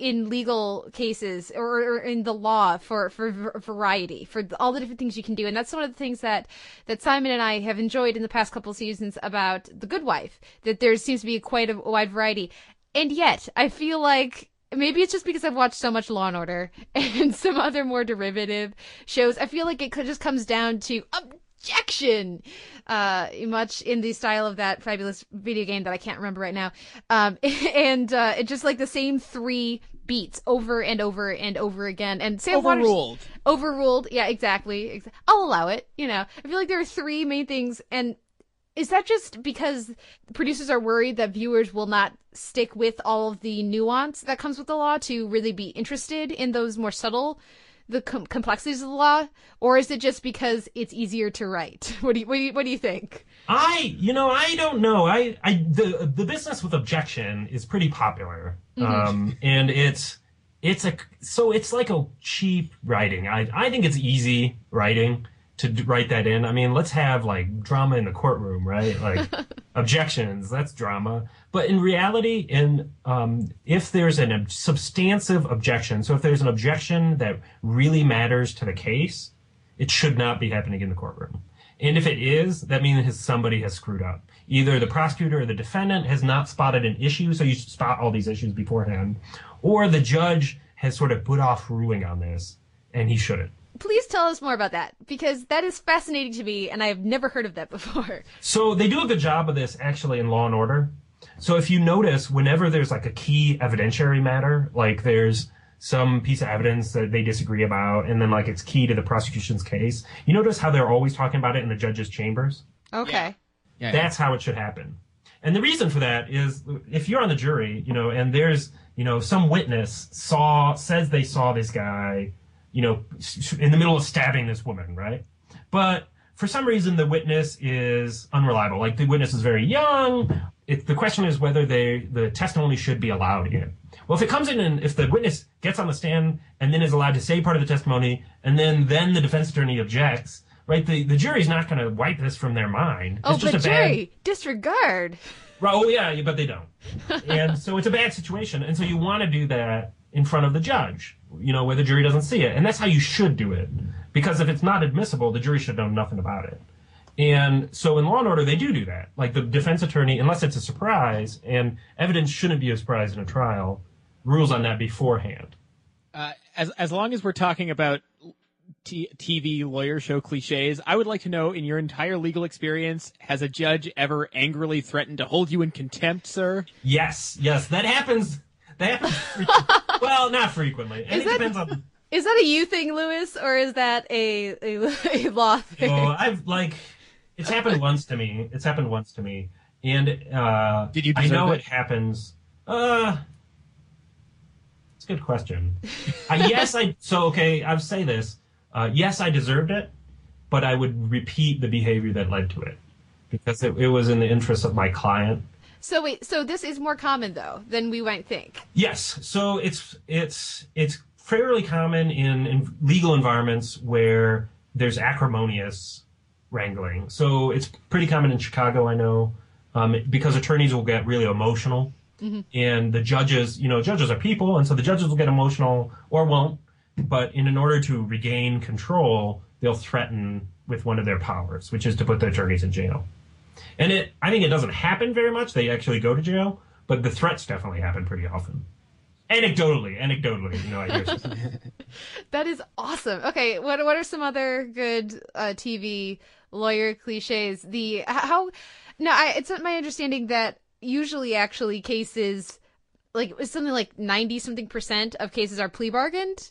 in legal cases or, in the law for for variety, for all the different things you can do, and that's one of the things that that Simon and I have enjoyed in the past couple seasons about The Good Wife. That there seems to be quite a wide variety, and yet I feel like. Maybe it's just because I've watched so much Law and Order and some other more derivative shows. I feel like it just comes down to um, objection uh much in the style of that fabulous video game that i can't remember right now. Um and uh it just like the same three beats over and over and over again. And sam Waters- Overruled. overruled. Yeah exactly. I'll allow it you know. I feel like there are three main things and is that just because producers are worried that viewers will not stick with all of the nuance that comes with the law to really be interested in those more subtle the com- complexities of the law or is it just because it's easier to write what do you what do you, what do you think I, you know, I don't know. I, I, the the business with objection is pretty popular, Mhm. um, and it's it's a so it's like a cheap writing. I I think it's easy writing to d- write that in. I mean, let's have like drama in the courtroom, right? Like objections, that's drama. But in reality, in um, if there's an ob- substantive objection, so if there's an objection that really matters to the case, it should not be happening in the courtroom. And if it is, that means somebody has screwed up. Either the prosecutor or the defendant has not spotted an issue, so you should spot all these issues beforehand, or the judge has sort of put off ruling on this, and he shouldn't. please tell us more about that because that is fascinating to me and i've never heard of that before So they do a good job of this actually in Law and Order. So if you notice, whenever there's like a key evidentiary matter, like there's some piece of evidence that they disagree about, and then like it's key to the prosecution's case, you notice how they're always talking about it in the judge's chambers? okay Yeah. That's how it should happen. And the reason for that is if you're on the jury, you know, and there's, you know, some witness saw, says they saw this guy, you know, in the middle of stabbing this woman, right? But for some reason, the witness is unreliable. Like the witness is very young. It, the question is whether they, the testimony should be allowed in. Well, if it comes in and if the witness gets on the stand and then is allowed to say part of the testimony, and then then the defense attorney objects, right? The the jury's not going to wipe this from their mind. oh it's just but a bad, jerry disregard Right, Oh yeah, but they don't. and so it's a bad situation. And so you want to do that in front of the judge, you know, where the jury doesn't see it. And that's how you should do it. Because if it's not admissible, the jury should know nothing about it. And so in Law and Order, they do do that. Like the defense attorney, unless it's a surprise, and evidence shouldn't be a surprise in a trial, rules on that beforehand. Uh, as as long as we're talking about t- TV lawyer show cliches, I would like to know in your entire legal experience, has a judge ever angrily threatened to hold you in contempt, sir? Yes, yes, that happens. That happens. Well, not frequently. And Is it that- depends on. is that a you thing lewis or is that a a, a law thing Oh, I've like it's happened once to me. It's happened once to me, and uh, Did you I know it? it happens. Uh, it's a good question. uh, yes, I. So okay, I'll say this. Uh, yes, I deserved it, but I would repeat the behavior that led to it because it, it was in the interest of my client. so wait so this is more common though than we might think Yes, so it's it's it's fairly common in, in legal environments where there's acrimonious wrangling. So it's pretty common in Chicago, I know, um, because attorneys will get really emotional, Mhm. and the judges, you know, judges are people, and so the judges will get emotional or won't. But in, in order to regain control, they'll threaten with one of their powers, which is to put the attorneys in jail. And it, I think it doesn't happen very much. They actually go to jail, but the threats definitely happen pretty often. Anecdotally, anecdotally, you know, I hear That is awesome. Okay, what what are some other good uh, TV lawyer cliches? The how no, I, it's my understanding that usually actually cases like something like ninety something percent of cases are plea bargained.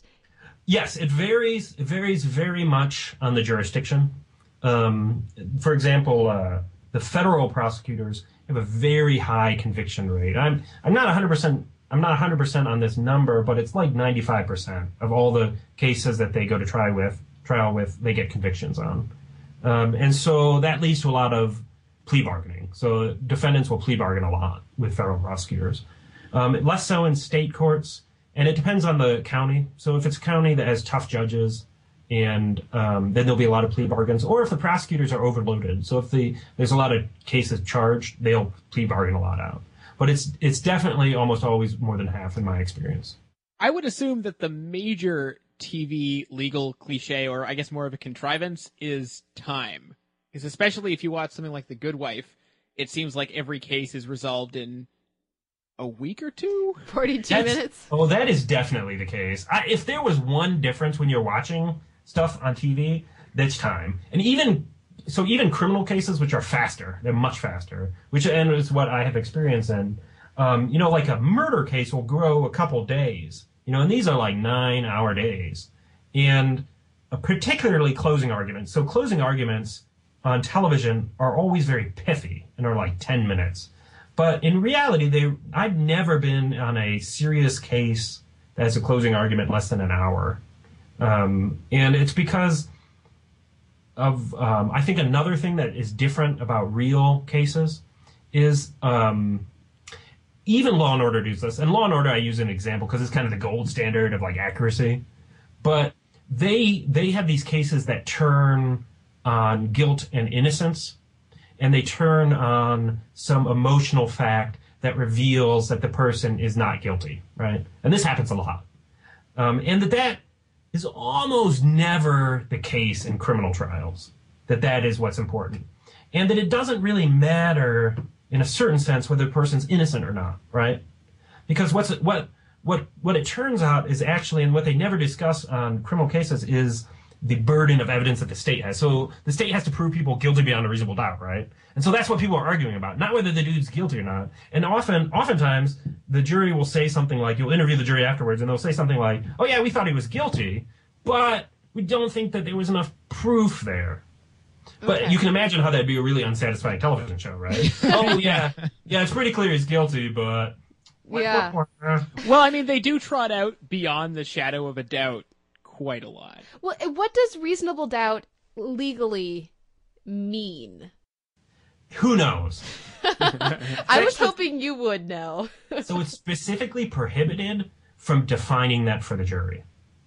Yes, it varies. It varies very much on the jurisdiction. Um, for example, uh, the federal prosecutors have a very high conviction rate. I'm I'm not 100% I'm not 100% on this number, but it's like 95% of all the cases that they go to try with trial with they get convictions on. Um, and so that leads to a lot of plea bargaining. So defendants will plea bargain a lot with federal prosecutors. Um, less so in state courts, and it depends on the county. So if it's a county that has tough judges, and um, then there'll be a lot of plea bargains, or if the prosecutors are overloaded. So if the there's a lot of cases charged, they'll plea bargain a lot out. But it's it's definitely almost always more than half in my experience. I would assume that the major TV legal cliche, or I guess more of a contrivance, is time. Because especially if you watch something like The Good Wife, it seems like every case is resolved in a week or two. 42 That's- minutes. Oh, that is definitely the case. I, if there was one difference when you're watching stuff on TV, that's time. And even so, even criminal cases, which are faster, they're much faster. Which and is what I have experience in. Um, you know, like a murder case will grow a couple days. You know, and these are like nine-hour days, and particularly closing arguments. So closing arguments on television are always very pithy and are like 10 minutes. But in reality, they I've never been on a serious case that has a closing argument less than an hour. Um, and it's because of, um, I think another thing that is different about real cases is um, even Law and Order does this. And Law and Order, I use an example because it's kind of the gold standard of like accuracy. But they they have these cases that turn on guilt and innocence, and they turn on some emotional fact that reveals that the person is not guilty, right? And this happens a lot, um, and that that is almost never the case in criminal trials. That that is what's important, and that it doesn't really matter in a certain sense whether the person's innocent or not, right? Because what's what what what it turns out is actually, and what they never discuss on criminal cases is the burden of evidence that the state has. So the state has to prove people guilty beyond a reasonable doubt, right? And so that's what people are arguing about, not whether the dude's guilty or not. And often, oftentimes, the jury will say something like, you'll interview the jury afterwards, and they'll say something like, "Oh yeah, we thought he was guilty, but we don't think that there was enough proof there." But Okay. you can imagine how that'd be a really unsatisfying television show, right? oh yeah, yeah, it's pretty clear he's guilty, but Yeah. Well, I mean, they do trot out beyond the shadow of a doubt quite a lot. Well, what does reasonable doubt legally mean? who knows? I was hoping you would know. so it's specifically prohibited from defining that for the jury.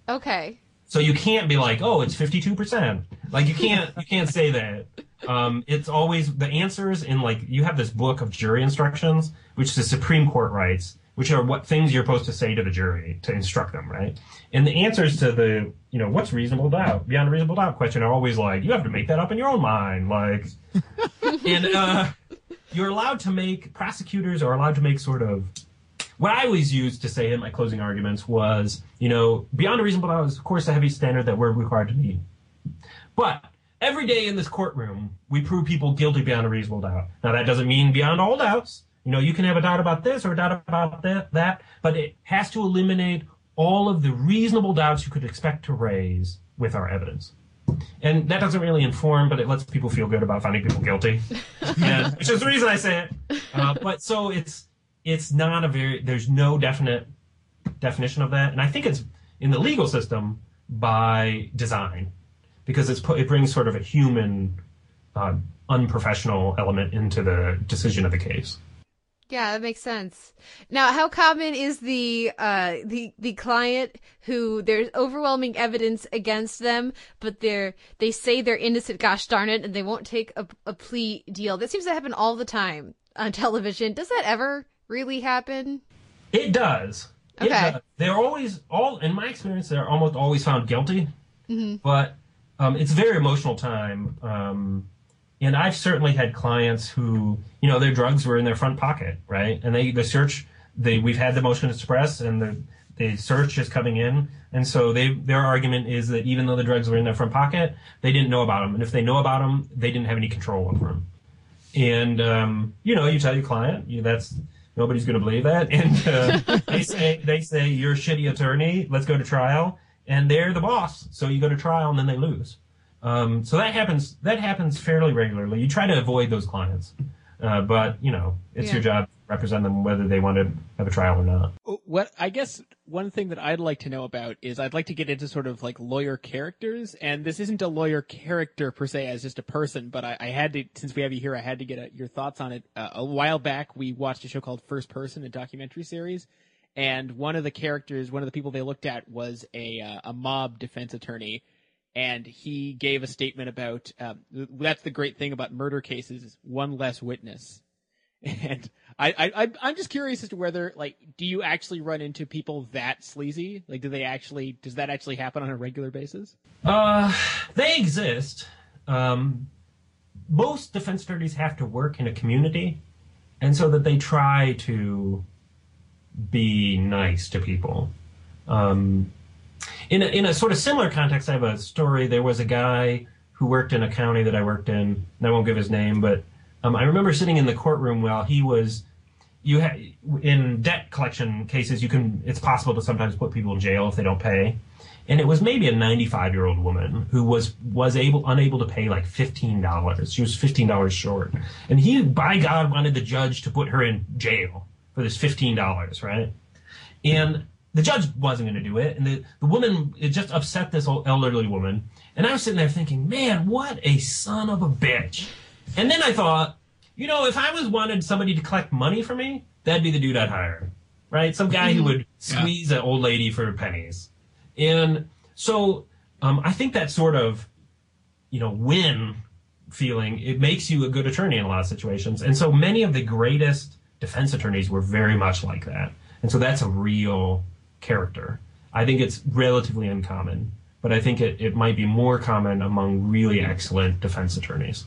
okay. So you can't be like, oh, it's fifty-two percent. Like you can't you can't say that. Um, it's always the answers in like you have this book of jury instructions, which the Supreme Court writes, which are what things you're supposed to say to the jury to instruct them, right? And the answers to the you know what's reasonable doubt beyond a reasonable doubt question are always like you have to make that up in your own mind, like, and uh, you're allowed to make prosecutors are allowed to make sort of what I always used to say in my closing arguments was, you know, beyond a reasonable doubt is, of course, a heavy standard that we're required to meet. But every day in this courtroom, we prove people guilty beyond a reasonable doubt. Now, that doesn't mean beyond all doubts. You know, you can have a doubt about this or a doubt about that, that, but it has to eliminate all of the reasonable doubts you could expect to raise with our evidence. And that doesn't really inform, but it lets people feel good about finding people guilty, and, which is the reason I say it. Uh, but so it's it's not a very there's no definite definition of that, and I think it's in the legal system by design because it's put, it brings sort of a human, uh, unprofessional element into the decision of the case. Yeah, that makes sense. Now, how common is the uh the the client who there's overwhelming evidence against them, but they're they say they're innocent, gosh darn it, and they won't take a, a plea deal? That seems to happen all the time on television. Does that ever really happen? It does. It Okay. does. They're always all in my experience. They're almost always found guilty, hmm but um, it's a very emotional time. Um, and I've certainly had clients who, you know, their drugs were in their front pocket, right? And they the search, they we've had the motion to suppress, and the the search is coming in, and so they their argument is that even though the drugs were in their front pocket, they didn't know about them, and if they know about them, they didn't have any control over them. And um, you know, you tell your client, you, that's nobody's going to believe that, and uh, they say they say you're a shitty attorney. Let's go to trial, and they're the boss, so you go to trial, and then they lose. Um, so that happens. That happens fairly regularly. You try to avoid those clients. Uh, but you know, it's Yeah. your job to represent them whether they want to have a trial or not. What I guess one thing that I'd like to know about is I'd like to get into sort of like lawyer characters, and this isn't a lawyer character per se as just a person, but I, I had to since we have you here, I had to get a, your thoughts on it. Uh, a while back, we watched a show called First Person, a documentary series, and one of the characters, one of the people they looked at was a uh, a mob defense attorney. And he gave a statement about um, that's the great thing about murder cases one less witness. And I, I- I'm just curious as to whether, like, do you actually run into people that sleazy? Like, do they actually, does that actually happen on a regular basis? Uh, they exist. Um, most defense attorneys have to work in a community, and so that they try to be nice to people. Um, in a, in a sort of similar context, I have a story. There was a guy who worked in a county that I worked in, and I won't give his name, but um, I remember sitting in the courtroom while he was. You ha- in debt collection cases, you can. It's possible to sometimes put people in jail if they don't pay, and it was maybe a 95 year old woman who was was able unable to pay like fifteen dollars. She was fifteen dollars short, and he, by God, wanted the judge to put her in jail for this fifteen dollars, right? And the judge wasn't going to do it, and the the woman it just upset this old elderly woman. And I was sitting there thinking, man, what a son of a bitch. And then I thought, you know, if I was wanted somebody to collect money for me, that'd be the dude I'd hire, right? Some guy who would squeeze an old lady for pennies. And so um, I think that sort of, you know, win feeling, it makes you a good attorney in a lot of situations. And so many of the greatest defense attorneys were very much like that. And so that's a real character. I think it's relatively uncommon, but I think it, it might be more common among really excellent defense attorneys.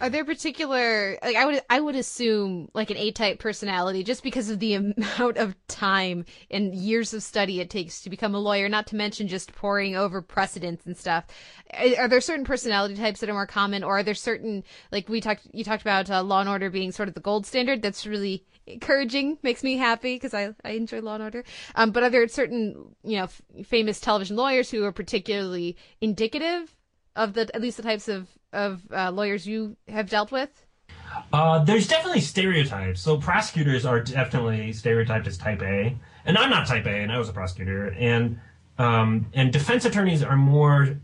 Are there particular like I would I would assume like an A type personality just because of the amount of time and years of study it takes to become a lawyer, not to mention just poring over precedents and stuff. Are are there certain personality types that are more common, or are there certain like we talked you talked about uh, Law and Order being sort of the gold standard? That's really encouraging, makes me happy because I I enjoy Law and Order. Um, but are there certain you know f- famous television lawyers who are particularly indicative of the at least the types of of uh, lawyers you have dealt with? Uh, there's definitely stereotypes. So prosecutors are definitely stereotyped as type A, and I'm not type A, and I was a prosecutor. And um, and defense attorneys are more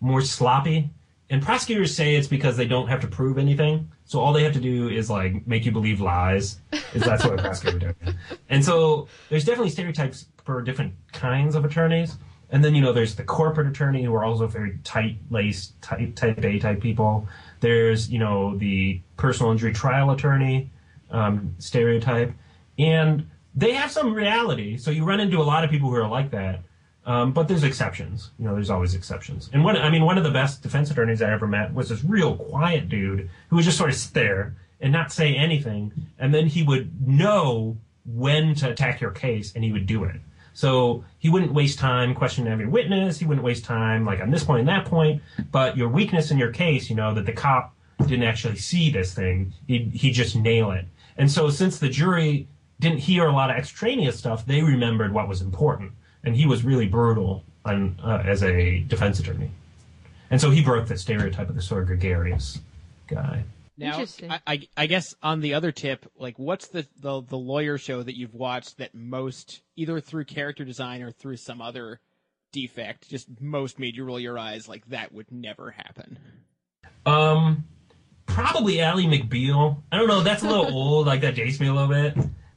more sloppy. And prosecutors say it's because they don't have to prove anything. So all they have to do is like make you believe lies. Is that's what a prosecutor does. And so there's definitely stereotypes for different kinds of attorneys. And then you know there's the corporate attorney who are also very tight laced type type A type people. There's you know the personal injury trial attorney um, stereotype, and they have some reality. So you run into a lot of people who are like that. Um, but there's exceptions. You know, there's always exceptions. And one, I mean, one of the best defense attorneys I ever met was this real quiet dude who would just sort of sit there and not say anything, and then he would know when to attack your case, and he would do it. So he wouldn't waste time questioning every witness. He wouldn't waste time like on this point and that point. But your weakness in your case, you know, that the cop didn't actually see this thing, he he just nail it. And so since the jury didn't hear a lot of extraneous stuff, they remembered what was important. And he was really brutal on, uh, as a defense attorney. And so he broke the stereotype of the sort of gregarious guy. Now, I, I, I guess on the other tip, like, what's the, the the lawyer show that you've watched that most, either through character design or through some other defect, just most made you roll your eyes like that would never happen? Um, probably Ally McBeal. I don't know. That's a little old. Like that dates me a little bit.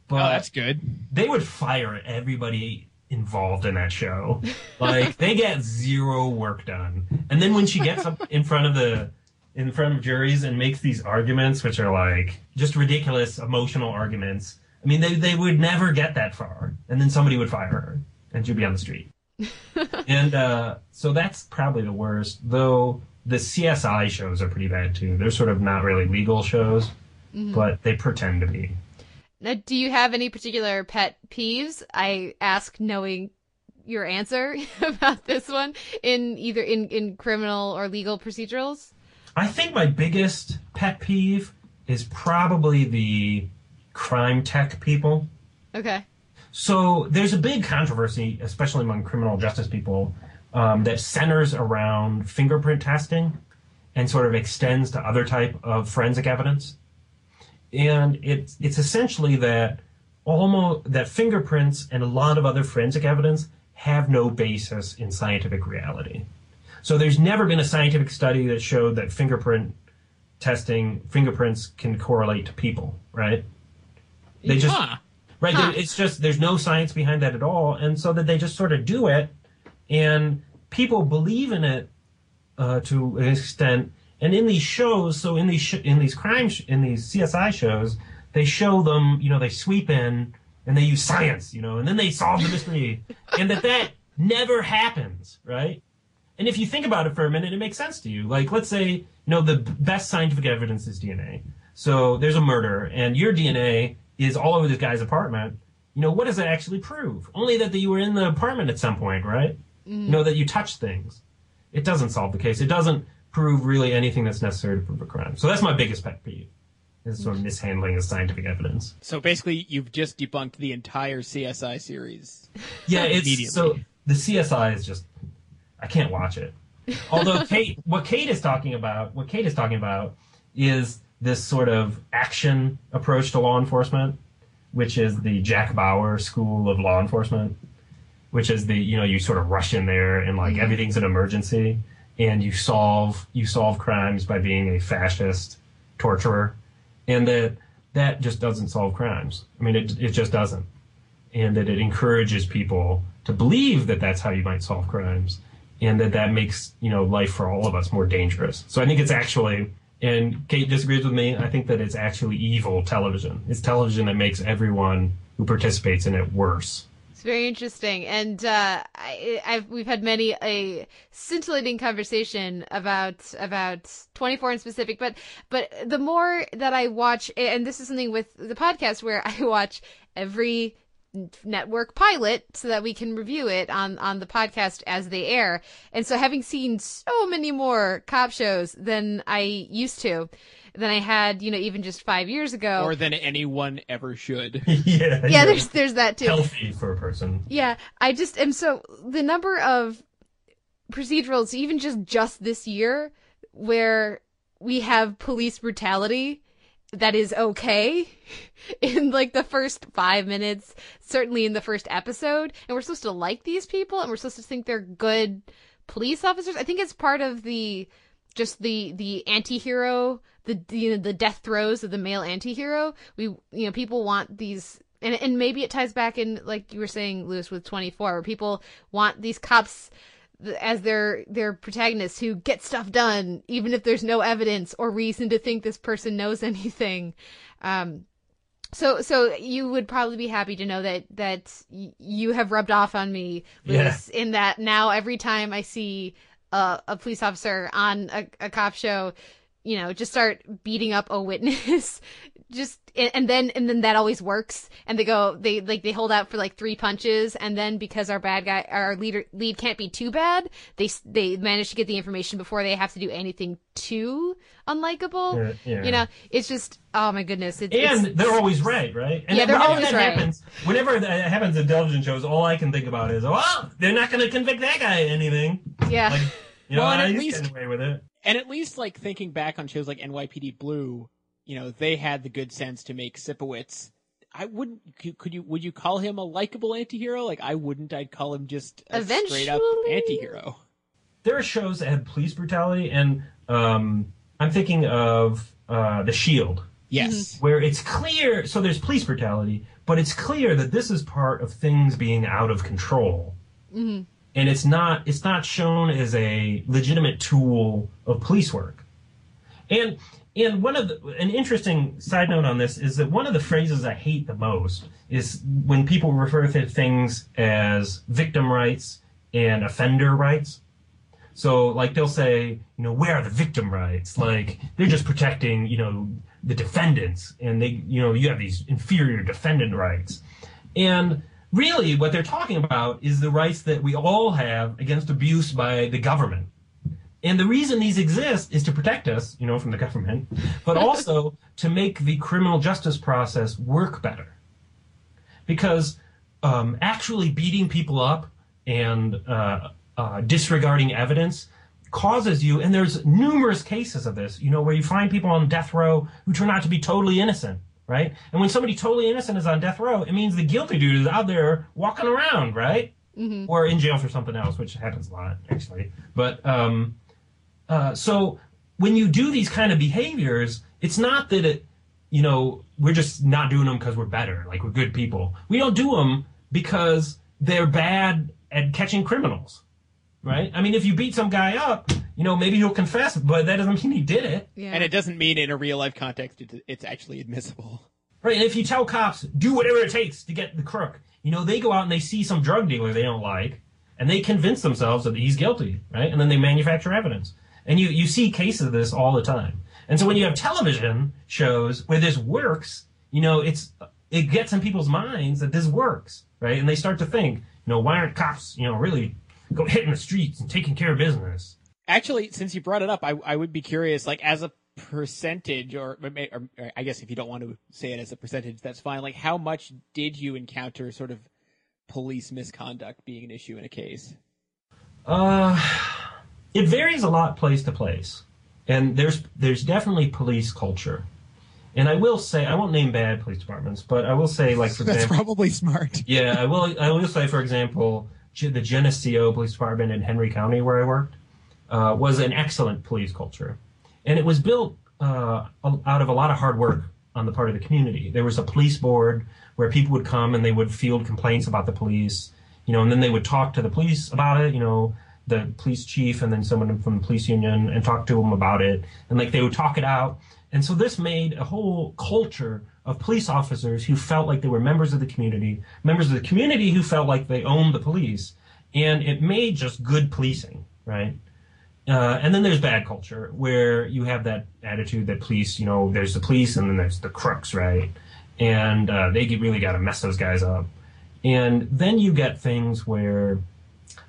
But Oh, that's good. They would fire everybody involved in that show. Like they get zero work done. And then when she gets up in front of the in front of juries and makes these arguments, which are like just ridiculous emotional arguments. I mean, they they would never get that far. And then somebody would fire her, and she'd be on the street. and uh, so that's probably the worst. Though the CSI shows are pretty bad too. They're sort of not really legal shows, Mhm. but they pretend to be. Now, do you have any particular pet peeves? I ask knowing your answer about this one in either in, in criminal or legal procedurals. I think my biggest pet peeve is probably the crime tech people. Okay. So there's a big controversy, especially among criminal justice people, um, that centers around fingerprint testing and sort of extends to other type of forensic evidence. and it's it's essentially that almost that fingerprints and a lot of other forensic evidence have no basis in scientific reality. So there's never been a scientific study that showed that fingerprint testing fingerprints can correlate to people, right? They just Huh. right. Huh. It's just there's no science behind that at all, and so that they just sort of do it, and people believe in it uh, to an extent. And in these shows, so in these sh- in these crime sh- in these CSI shows, they show them, you know, they sweep in and they use science, you know, and then they solve the mystery, and that that never happens, right? And if you think about it for a minute, it makes sense to you. Like, let's say, you know, the best scientific evidence is DNA. So there's a murder, and your DNA is all over this guy's apartment. You know, what does that actually prove? Only that you were in the apartment at some point, right? You know, that you touched things. It doesn't solve the case. It doesn't prove really anything that's necessary to prove a crime. So that's my biggest pet peeve, is sort of mishandling of scientific evidence. So basically, you've just debunked the entire CSI series. Yeah, it's so the CSI is just I can't watch it. Although Kate, what Kate is talking about, what Kate is talking about, is this sort of action approach to law enforcement, which is the Jack Bauer School of Law Enforcement, which is the you know you sort of rush in there and like mm-hmm. everything's an emergency, and you solve you solve crimes by being a fascist torturer, and that that just doesn't solve crimes. I mean, it it just doesn't and that it encourages people to believe that that's how you might solve crimes and that that makes you know life for all of us more dangerous. So i think it's actually and kate disagrees with me i think that it's actually evil television. It's television that makes everyone who participates in it worse. It's very interesting, and uh, I, I've we've had many a scintillating conversation about about 24 in specific, but but the more that I watch, and this is something with the podcast where I watch every network pilot so that we can review it on on the podcast as they air. And so having seen so many more cop shows than I used to, than I had, you know, even just 5 years ago. or than anyone ever should. yeah yeah, there's there's that too. healthy for a person Yeah, I just am so the number of procedurals, even just just this year, where we have police brutality that is okay in like the first five minutes, certainly in the first episode, and we're supposed to like these people and we're supposed to think they're good police officers. I think it's part of the just the the anti-hero the you know the death throes of the male anti-hero we you know people want these and and maybe it ties back in like you were saying Lewis with 24 where people want these cops as their their protagonists who get stuff done even if there's no evidence or reason to think this person knows anything. Um so so you would probably be happy to know that that you have rubbed off on me Lewis in that now every time I see a, a police officer on a, a cop show you know just start beating up a witness just and, and then and then that always works and they go they like they hold out for like three punches and then because our bad guy our leader lead can't be too bad they they manage to get the information before they have to do anything too unlikable Yeah, yeah. you know it's just oh my goodness it's, and it's, they're always right, right? And Yeah, they're whenever always that right. Happens, whenever that happens in television shows, all I can think about is, well, they're not going to convict that guy of anything. yeah Like, you know, Well, and at least- away with it. And at least, like thinking back on shows like NYPD Blue, you know, they had the good sense to make Sipowicz. I wouldn't. Could could you? Would you call him a likable antihero? Like I wouldn't. I'd call him just a straight up Eventually- antihero. There are shows that have police brutality, and um, I'm thinking of uh, The Shield. Yes. where it's clear so there's police brutality but it's clear that this is part of things being out of control Mhm. and it's not it's not shown as a legitimate tool of police work and and one of the, an interesting side note on this is that one of the phrases i hate the most is when people refer to things as victim rights and offender rights so, like, they'll say, you know, where are the victim rights? Like, they're just protecting, you know, the defendants, and they, you know, you have these inferior defendant rights. And really, what they're talking about is the rights that we all have against abuse by the government. And the reason these exist is to protect us, you know, from the government, but also to make the criminal justice process work better. Because um, actually beating people up and uh, uh, disregarding evidence causes you, and there's numerous cases of this, you know, where you find people on death row who turn out to be totally innocent, right? And when somebody totally innocent is on death row, it means the guilty dude is out there walking around, right? Mhm. Or in jail for something else, which happens a lot, actually. But, um, uh, so when you do these kind of behaviors, it's not that it, you know, we're just not doing them because we're better, like we're good people. We don't do them because they're bad at catching criminals, right? I mean, if you beat some guy up, you know, maybe he'll confess, but that doesn't mean he did it. Yeah. And it doesn't mean in a real life context it's, it's actually admissible. Right, and if you tell cops, do whatever it takes to get the crook, you know, they go out and they see some drug dealer they don't like, and they convince themselves that he's guilty, right? And then they manufacture evidence. And you, you see cases of this all the time. And so when you have television shows where this works, you know, it's it gets in people's minds that this works, right? And they start to think, you know, why aren't cops, you know, really go hitting the streets and taking care of business? Actually, since you brought it up, I, I would be curious, like as a percentage, or, or, or I guess if you don't want to say it as a percentage, that's fine. Like, how much did you encounter sort of police misconduct being an issue in a case? Uh, it varies a lot place to place, and there's there's definitely police culture. And I will say, I won't name bad police departments, but I will say, like for That's example, probably smart. yeah, I will. I will say, for example, the Geneseo Police Department in Henry County, where I worked, uh, was an excellent police culture, and it was built uh, out of a lot of hard work on the part of the community. There was a police board where people would come and they would field complaints about the police, you know, and then they would talk to the police about it, you know, the police chief and then someone from the police union and talk to them about it, and like they would talk it out. And so this made a whole culture of police officers who felt like they were members of the community, members of the community who felt like they owned the police, and it made just good policing, right? Uh, and then there's bad culture where you have that attitude that police, you know, there's the police and then there's the crooks, right? And uh, they really got to mess those guys up. And then you get things where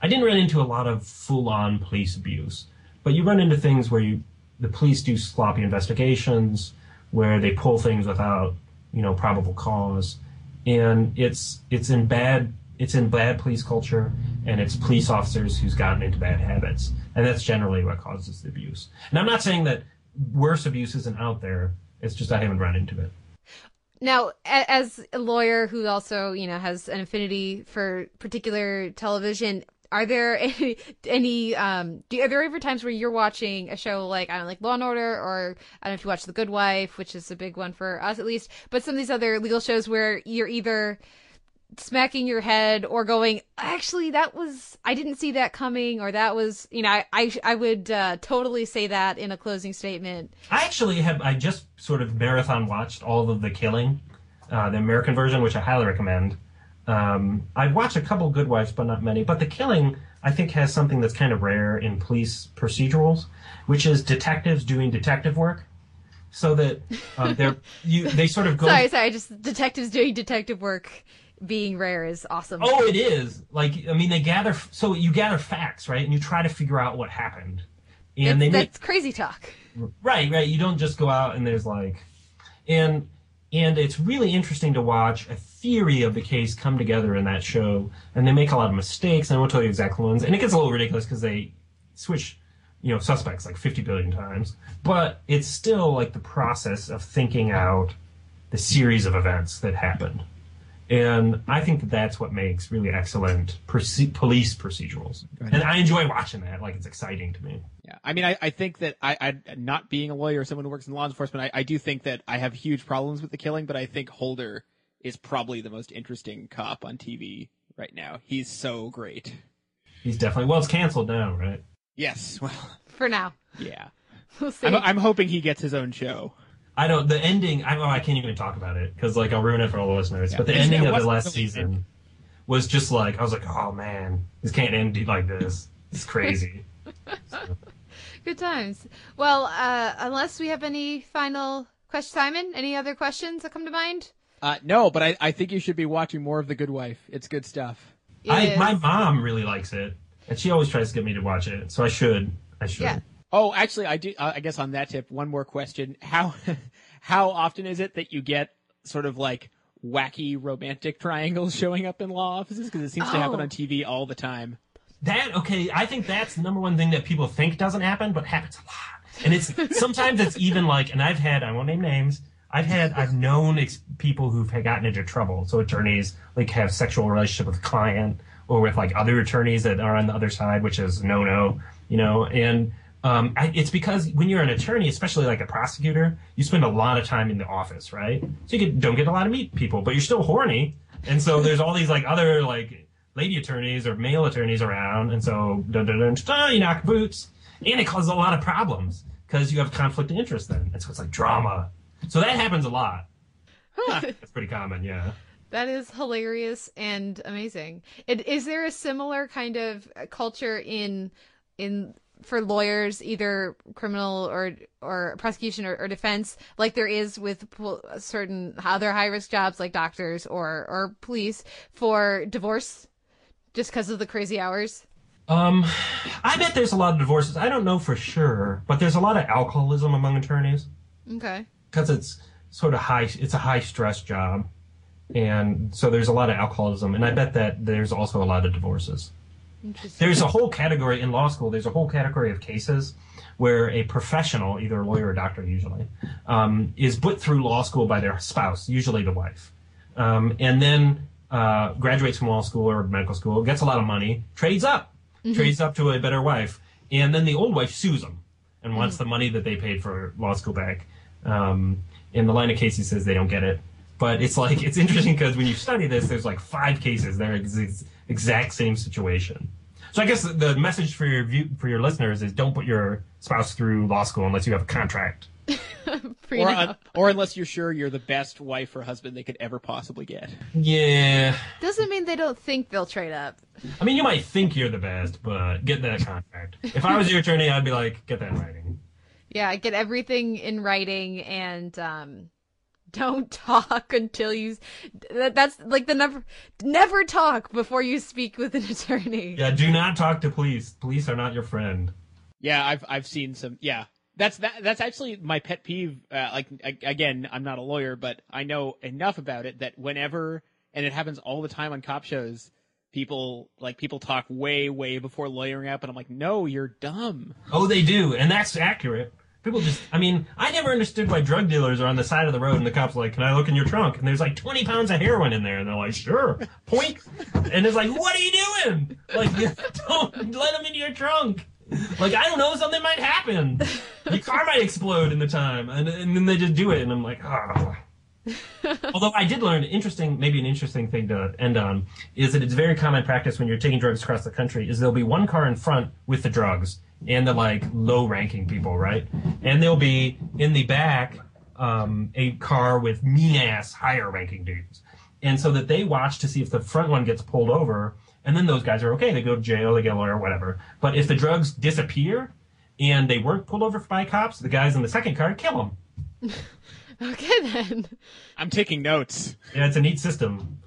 I didn't run into a lot of full on police abuse, but you run into things where you, the police do sloppy investigations, where they pull things without, you know, probable cause. And it's, it's in bad, it's in bad police culture and it's police officers who's gotten into bad habits. And that's generally what causes the abuse. And I'm not saying that worse abuse isn't out there. It's just I haven't run into it. Now, as a lawyer who also, you know, has an affinity for particular television, are there any, any um, do, are there ever times where you're watching a show like, I don't know, like Law and Order, or I don't know if you watch The Good Wife, which is a big one for us at least, but some of these other legal shows where you're either smacking your head or going, actually, that was, I didn't see that coming, or that was, you know, I, I, I would uh, totally say that in a closing statement. I actually have, I just sort of marathon watched all of The Killing, uh, the American version, which I highly recommend. Um, I've watched a couple Good Wives, but not many. But The Killing, I think, has something that's kind of rare in police procedurals, which is detectives doing detective work. So that um, they're you, they sort of go. Sorry, sorry, just detectives doing detective work being rare is awesome. Oh, it is. Like, I mean, they gather. So you gather facts, right? And you try to figure out what happened. And It's- they make that's crazy talk. Right, right. You don't just go out and there's like, and and it's really interesting to watch a theory of the case come together in that show, and they make a lot of mistakes. And I won't tell you exactly ones, and it gets a little ridiculous because they switch, you know, suspects like 50 billion times. But it's still like the process of thinking out the series of events that happened. And I think that that's what makes really excellent proce- police procedurals. And I enjoy watching that. Like, it's exciting to me. Yeah, I mean, I, I think that I, I, not being a lawyer or someone who works in law enforcement, I, I do think that I have huge problems with the killing, but I think Holder is probably the most interesting cop on TV right now. He's so great. He's definitely, well, it's canceled now, right? Yes, well, For now. yeah. We'll see. I'm, I'm hoping he gets his own show. I don't. The ending. I, oh, I can't even talk about it because like I'll ruin it for all the listeners. Yeah. But the It's- ending of the last really season was just like I was like, oh man, this can't end like this. It's crazy. Good times. Well, uh, unless we have any final questions, Simon, any other questions that come to mind? Uh, no, but I, I think you should be watching more of The Good Wife. It's good stuff. I my mom really likes it, and she always tries to get me to watch it. So I should. I should. Yeah. Oh, actually, I do. Uh, I guess on that tip, one more question: how how often is it that you get sort of like wacky romantic triangles showing up in law offices? Because it seems to happen Oh. on TV all the time. That okay, I think that's the number one thing that people think doesn't happen, but happens a lot. And it's sometimes it's even like, and I've had I won't name names. I've had I've known ex- people who've gotten into trouble. So attorneys like have sexual relationship with client or with like other attorneys that are on the other side, which is no no, you know. And um, I, it's because when you're an attorney, especially like a prosecutor, you spend a lot of time in the office, right? So you get, don't get a lot of meet people, but you're still horny, and so there's all these like other like lady attorneys or male attorneys around, and so dun, dun, dun, dun, you knock boots, and it causes a lot of problems because you have conflict of interest then, and so it's like drama. So that happens a lot. That's pretty common, yeah. That is hilarious and amazing. It, is there a similar kind of culture in in for lawyers, either criminal or or prosecution or, or defense, like there is with certain other high risk jobs like doctors or or police for divorce, just because of the crazy hours? Um, I bet there's a lot of divorces. I don't know for sure, but there's a lot of alcoholism among attorneys Okay. Because it's sort of high. It's a high stress job, and so there's a lot of alcoholism, and I bet that there's also a lot of divorces. There's a whole category in law school. There's a whole category of cases where a professional, either a lawyer or doctor, usually, um, is put through law school by their spouse, usually the wife, um, and then uh, graduates from law school or medical school, gets a lot of money, trades up, Mhm. trades up to a better wife, and then the old wife sues them and wants the money that they paid for law school back. Um, in the line of cases says they don't get it. But it's like it's interesting because when you study this, there's like five cases that are ex- exact same situation. So I guess the- the message for your view, for your listeners is don't put your spouse through law school unless you have a contract. Or, un- or unless you're sure you're the best wife or husband they could ever possibly get. Yeah, Doesn't mean they don't think they'll trade up. I mean you might think you're the best, but get that contract. If I was your attorney, I'd be like, get that in writing. Yeah, get everything in writing and um don't talk until you that, that's like the never never talk before you speak with an attorney. Yeah, do not talk to police. Police are not your friend. Yeah, I've I've seen some. Yeah, that's that. That's actually my pet peeve. Uh, like a- again, I'm not a lawyer, but I know enough about it that whenever and it happens all the time on cop shows, people like people talk way way before lawyering up, and I'm like, no, you're dumb. Oh, they do, and that's accurate. People just, I mean, I never understood why drug dealers are on the side of the road and the cops like, can I look in your trunk? And there's like 20 pounds of heroin in there. And they're like, sure, point. And it's like, what are you doing? Like, don't let them into your trunk. Like, I don't know, something might happen. Your car might explode in the time. And, and then they just do it. And I'm like, ah. Although I did learn interesting, maybe an interesting thing to end on is that it's very common practice when you're taking drugs across the country is there'll be one car in front with the drugs and the like low ranking people, right? And there'll be in the back um, a car with mean ass higher ranking dudes. And so that they watch to see if the front one gets pulled over, and then those guys are okay. They go to jail, they get a lawyer, whatever. But if the drugs disappear and they weren't pulled over by cops, the guys in the second car kill them. Okay then. I'm taking notes. Yeah, it's a neat system.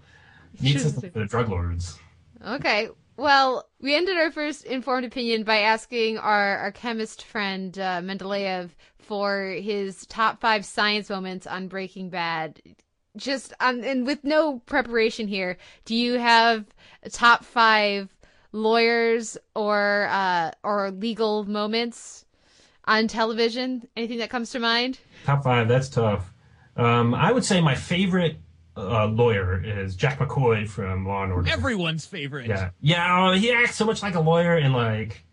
Neat system for the drug lords. Okay. Well, we ended our first informed opinion by asking our, our chemist friend uh, Mendeleev for his top five science moments on Breaking Bad. Just on, and with no preparation here, do you have a top five lawyers or uh, or legal moments on television? Anything that comes to mind? Top five, that's tough. Um, I would say my favorite uh, lawyer is Jack McCoy from Law and Order. Everyone's favorite. Yeah, yeah. uh, He acts so much like a lawyer, and like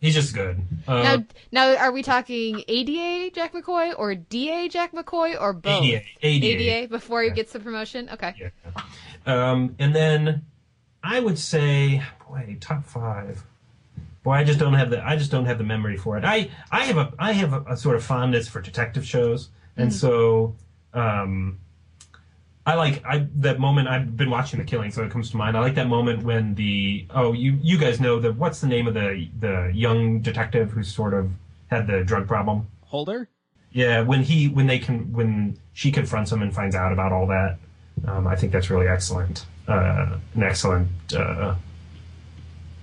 he's just good. Uh, now, now, are we talking ADA Jack McCoy or DA Jack McCoy or both? ADA, ADA. before he gets the promotion. Okay. Um, and then I would say, boy, top five. Boy, I just don't have the I just don't have the memory for it. I I have a I have a, a sort of fondness for detective shows, and Mhm. so um, I like I that moment. I've been watching The Killing, so it comes to mind. I like that moment when the oh you you guys know the what's the name of the the young detective who sort of had the drug problem. Holder. Yeah, when he when they can when she confronts him and finds out about all that, um, I think that's really excellent. Uh, an excellent. Uh,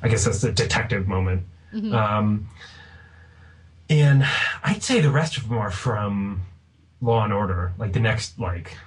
I guess that's the detective moment. Mhm. Um, and I'd say the rest of them are from Law and Order, like the next like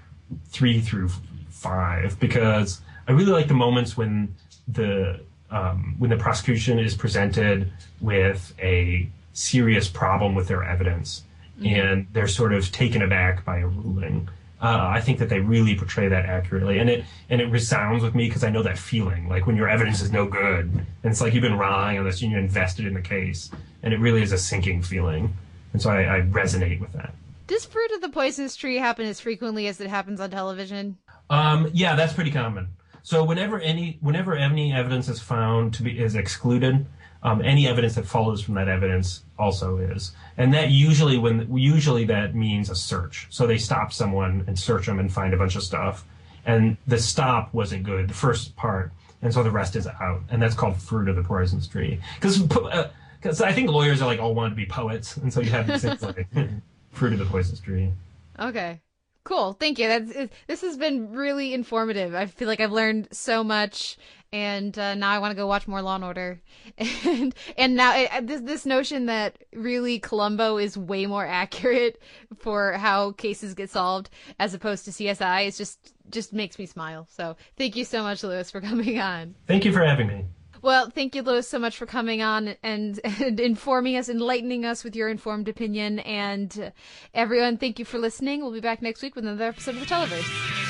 three through five, because I really like the moments when the um, when the prosecution is presented with a serious problem with their evidence. And they're sort of taken aback by a ruling. Uh, I think that they really portray that accurately, and it and it resounds with me because I know that feeling, like when your evidence is no good, and it's like you've been relying on this and you're invested in the case, and it really is a sinking feeling, and so I, I resonate with that. Does Fruit of the Poisonous Tree happen as frequently as it happens on television? Um, yeah, that's pretty common. So whenever any whenever any evidence is found to be is excluded, um, any evidence that follows from that evidence also is, and that usually when usually that means a search. So they stop someone and search them and find a bunch of stuff, and the stop wasn't good, the first part, and so the rest is out, and that's called fruit of the poisonous tree. Because because I think lawyers are like all want to be poets, and so you have these things like fruit of the poisonous tree. Okay. Cool. Thank you. That's it, this has been really informative. I feel like I've learned so much and uh, now I want to go watch more Law and Order. And and now it, this this notion that really Columbo is way more accurate for how cases get solved as opposed to CSI is just just makes me smile. So, thank you so much Lewis for coming on. Thank you for having me. Well, thank you, Lewis, so much for coming on and, and informing us, enlightening us with your informed opinion. And uh, everyone, thank you for listening. We'll be back next week with another episode of The Televerse.